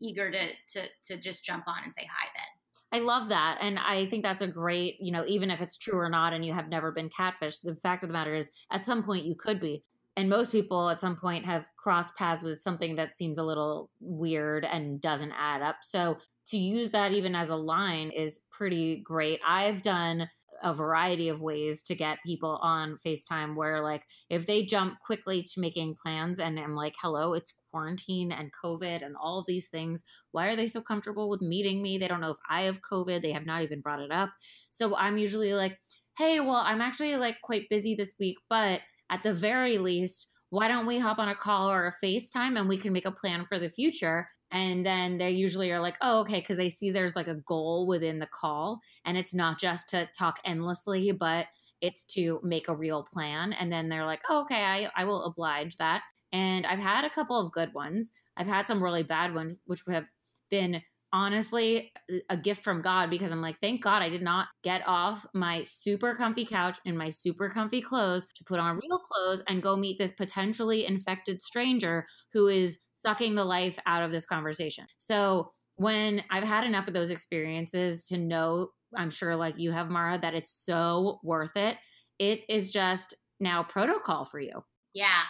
eager to to to just jump on and say hi then. I love that. And I think that's a great, you know, even if it's true or not and you have never been catfished, the fact of the matter is at some point you could be. And most people at some point have crossed paths with something that seems a little weird and doesn't add up. So to use that even as a line is pretty great. I've done a variety of ways to get people on FaceTime where like if they jump quickly to making plans and I'm like, hello, it's quarantine and COVID and all these things. Why are they so comfortable with meeting me? They don't know if I have COVID. They have not even brought it up. So I'm usually like, hey, well, I'm actually like quite busy this week, but at the very least, why don't we hop on a call or a FaceTime and we can make a plan for the future? And then they usually are like, oh, okay, because they see there's like a goal within the call. And it's not just to talk endlessly, but it's to make a real plan. And then they're like, oh, okay, I, I will oblige that. And I've had a couple of good ones. I've had some really bad ones, which have been honestly a gift from God because I'm like, thank God I did not get off my super comfy couch in my super comfy clothes to put on real clothes and go meet this potentially infected stranger who is sucking the life out of this conversation. So when I've had enough of those experiences to know, I'm sure like you have, Mara, that it's so worth it, it is just now protocol for you. Yeah.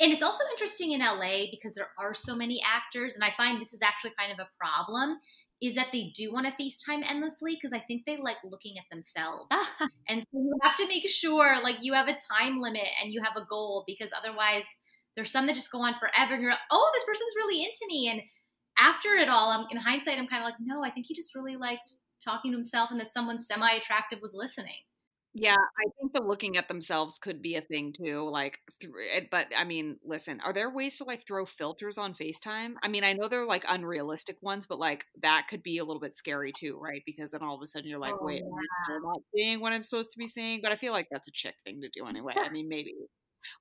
And it's also interesting in LA because there are so many actors, and I find this is actually kind of a problem. Is that they do want to FaceTime endlessly because I think they like looking at themselves. and so you have to make sure like you have a time limit and you have a goal because otherwise there's some that just go on forever and you're like, oh, this person's really into me. And after it all, I'm in hindsight, I'm kind of like, no, I think he just really liked talking to himself and that someone semi attractive was listening. Yeah, I think the looking at themselves could be a thing too. Like, eh, but I mean, listen, are there ways to like throw filters on FaceTime? I mean, I know they're like unrealistic ones, but like that could be a little bit scary too, right? Because then all of a sudden you're like, oh, wait, yeah. I'm not seeing what I'm supposed to be seeing. But I feel like that's a chick thing to do anyway. I mean, maybe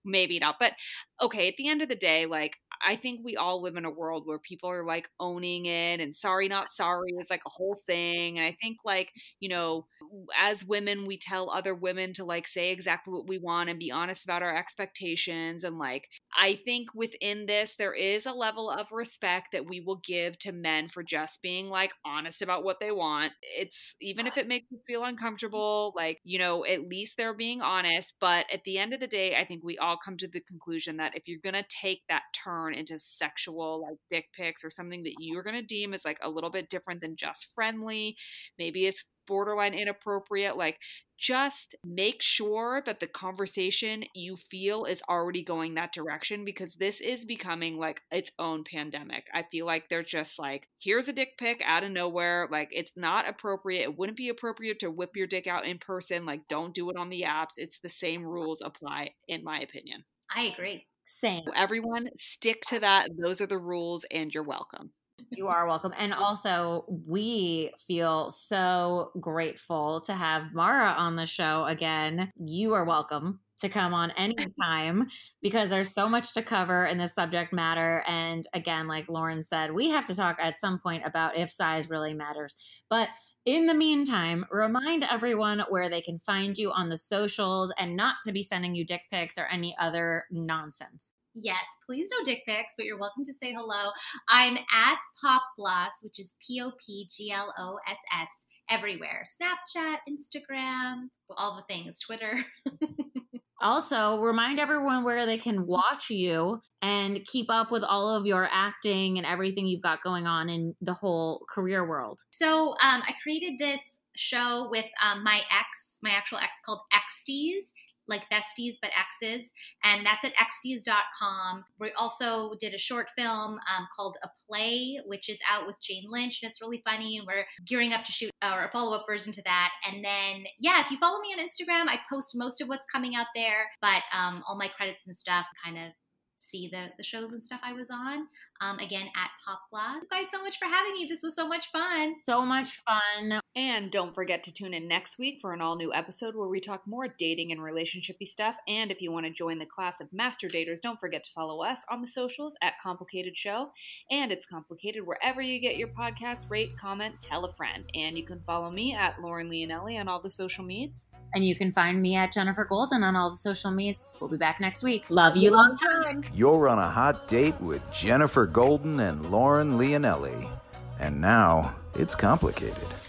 maybe not. But okay, at the end of the day, like I think we all live in a world where people are like owning it and sorry not sorry is like a whole thing. And I think like, you know, as women we tell other women to like say exactly what we want and be honest about our expectations and like I think within this there is a level of respect that we will give to men for just being like honest about what they want. It's even if it makes you feel uncomfortable, like, you know, at least they're being honest, but at the end of the day, I think we all come to the conclusion that if you're to take that turn into sexual like dick pics or something that you're to deem as like a little bit different than just friendly, maybe it's borderline inappropriate like just make sure that the conversation you feel is already going that direction because this is becoming like its own pandemic. I feel like they're just like, here's a dick pic out of nowhere. Like, it's not appropriate. It wouldn't be appropriate to whip your dick out in person. Like, don't do it on the apps. It's the same rules apply, in my opinion. I agree. Same. So everyone, stick to that. Those are the rules, and you're welcome. You are welcome. And also, we feel so grateful to have Mara on the show again. You are welcome to come on anytime because there's so much to cover in this subject matter. And again, like Lauren said, we have to talk at some point about if size really matters. But in the meantime, remind everyone where they can find you on the socials and not to be sending you dick pics or any other nonsense. Yes, please no dick pics, but you're welcome to say hello. I'm at Pop Gloss, which is P O P G L O S S, everywhere Snapchat, Instagram, all the things, Twitter. also, remind everyone where they can watch you and keep up with all of your acting and everything you've got going on in the whole career world. So, um, I created this show with um, my ex, my actual ex called Xties like besties but exes and that's at xds.com we also did a short film um, called a play which is out with jane lynch and it's really funny and we're gearing up to shoot uh, or a follow-up version to that and then yeah if you follow me on instagram i post most of what's coming out there but um, all my credits and stuff kind of see the, the shows and stuff I was on. Um, again, at Pop Gloss. You guys so much for having me. This was so much fun. So much fun. And don't forget to tune in next week for an all new episode where we talk more dating and relationshipy stuff. And if you want to join the class of master daters, don't forget to follow us on the socials at Complicated Show. And it's complicated wherever you get your podcast. Rate, comment, tell a friend. And you can follow me at Lauren Leonelli on all the social medias. And you can find me at Jenifer Golden on all the social medias. We'll be back next week. Love you long time. You're on a hot date with Jennifer Golden and Lauren Leonelli. And now it's complicated.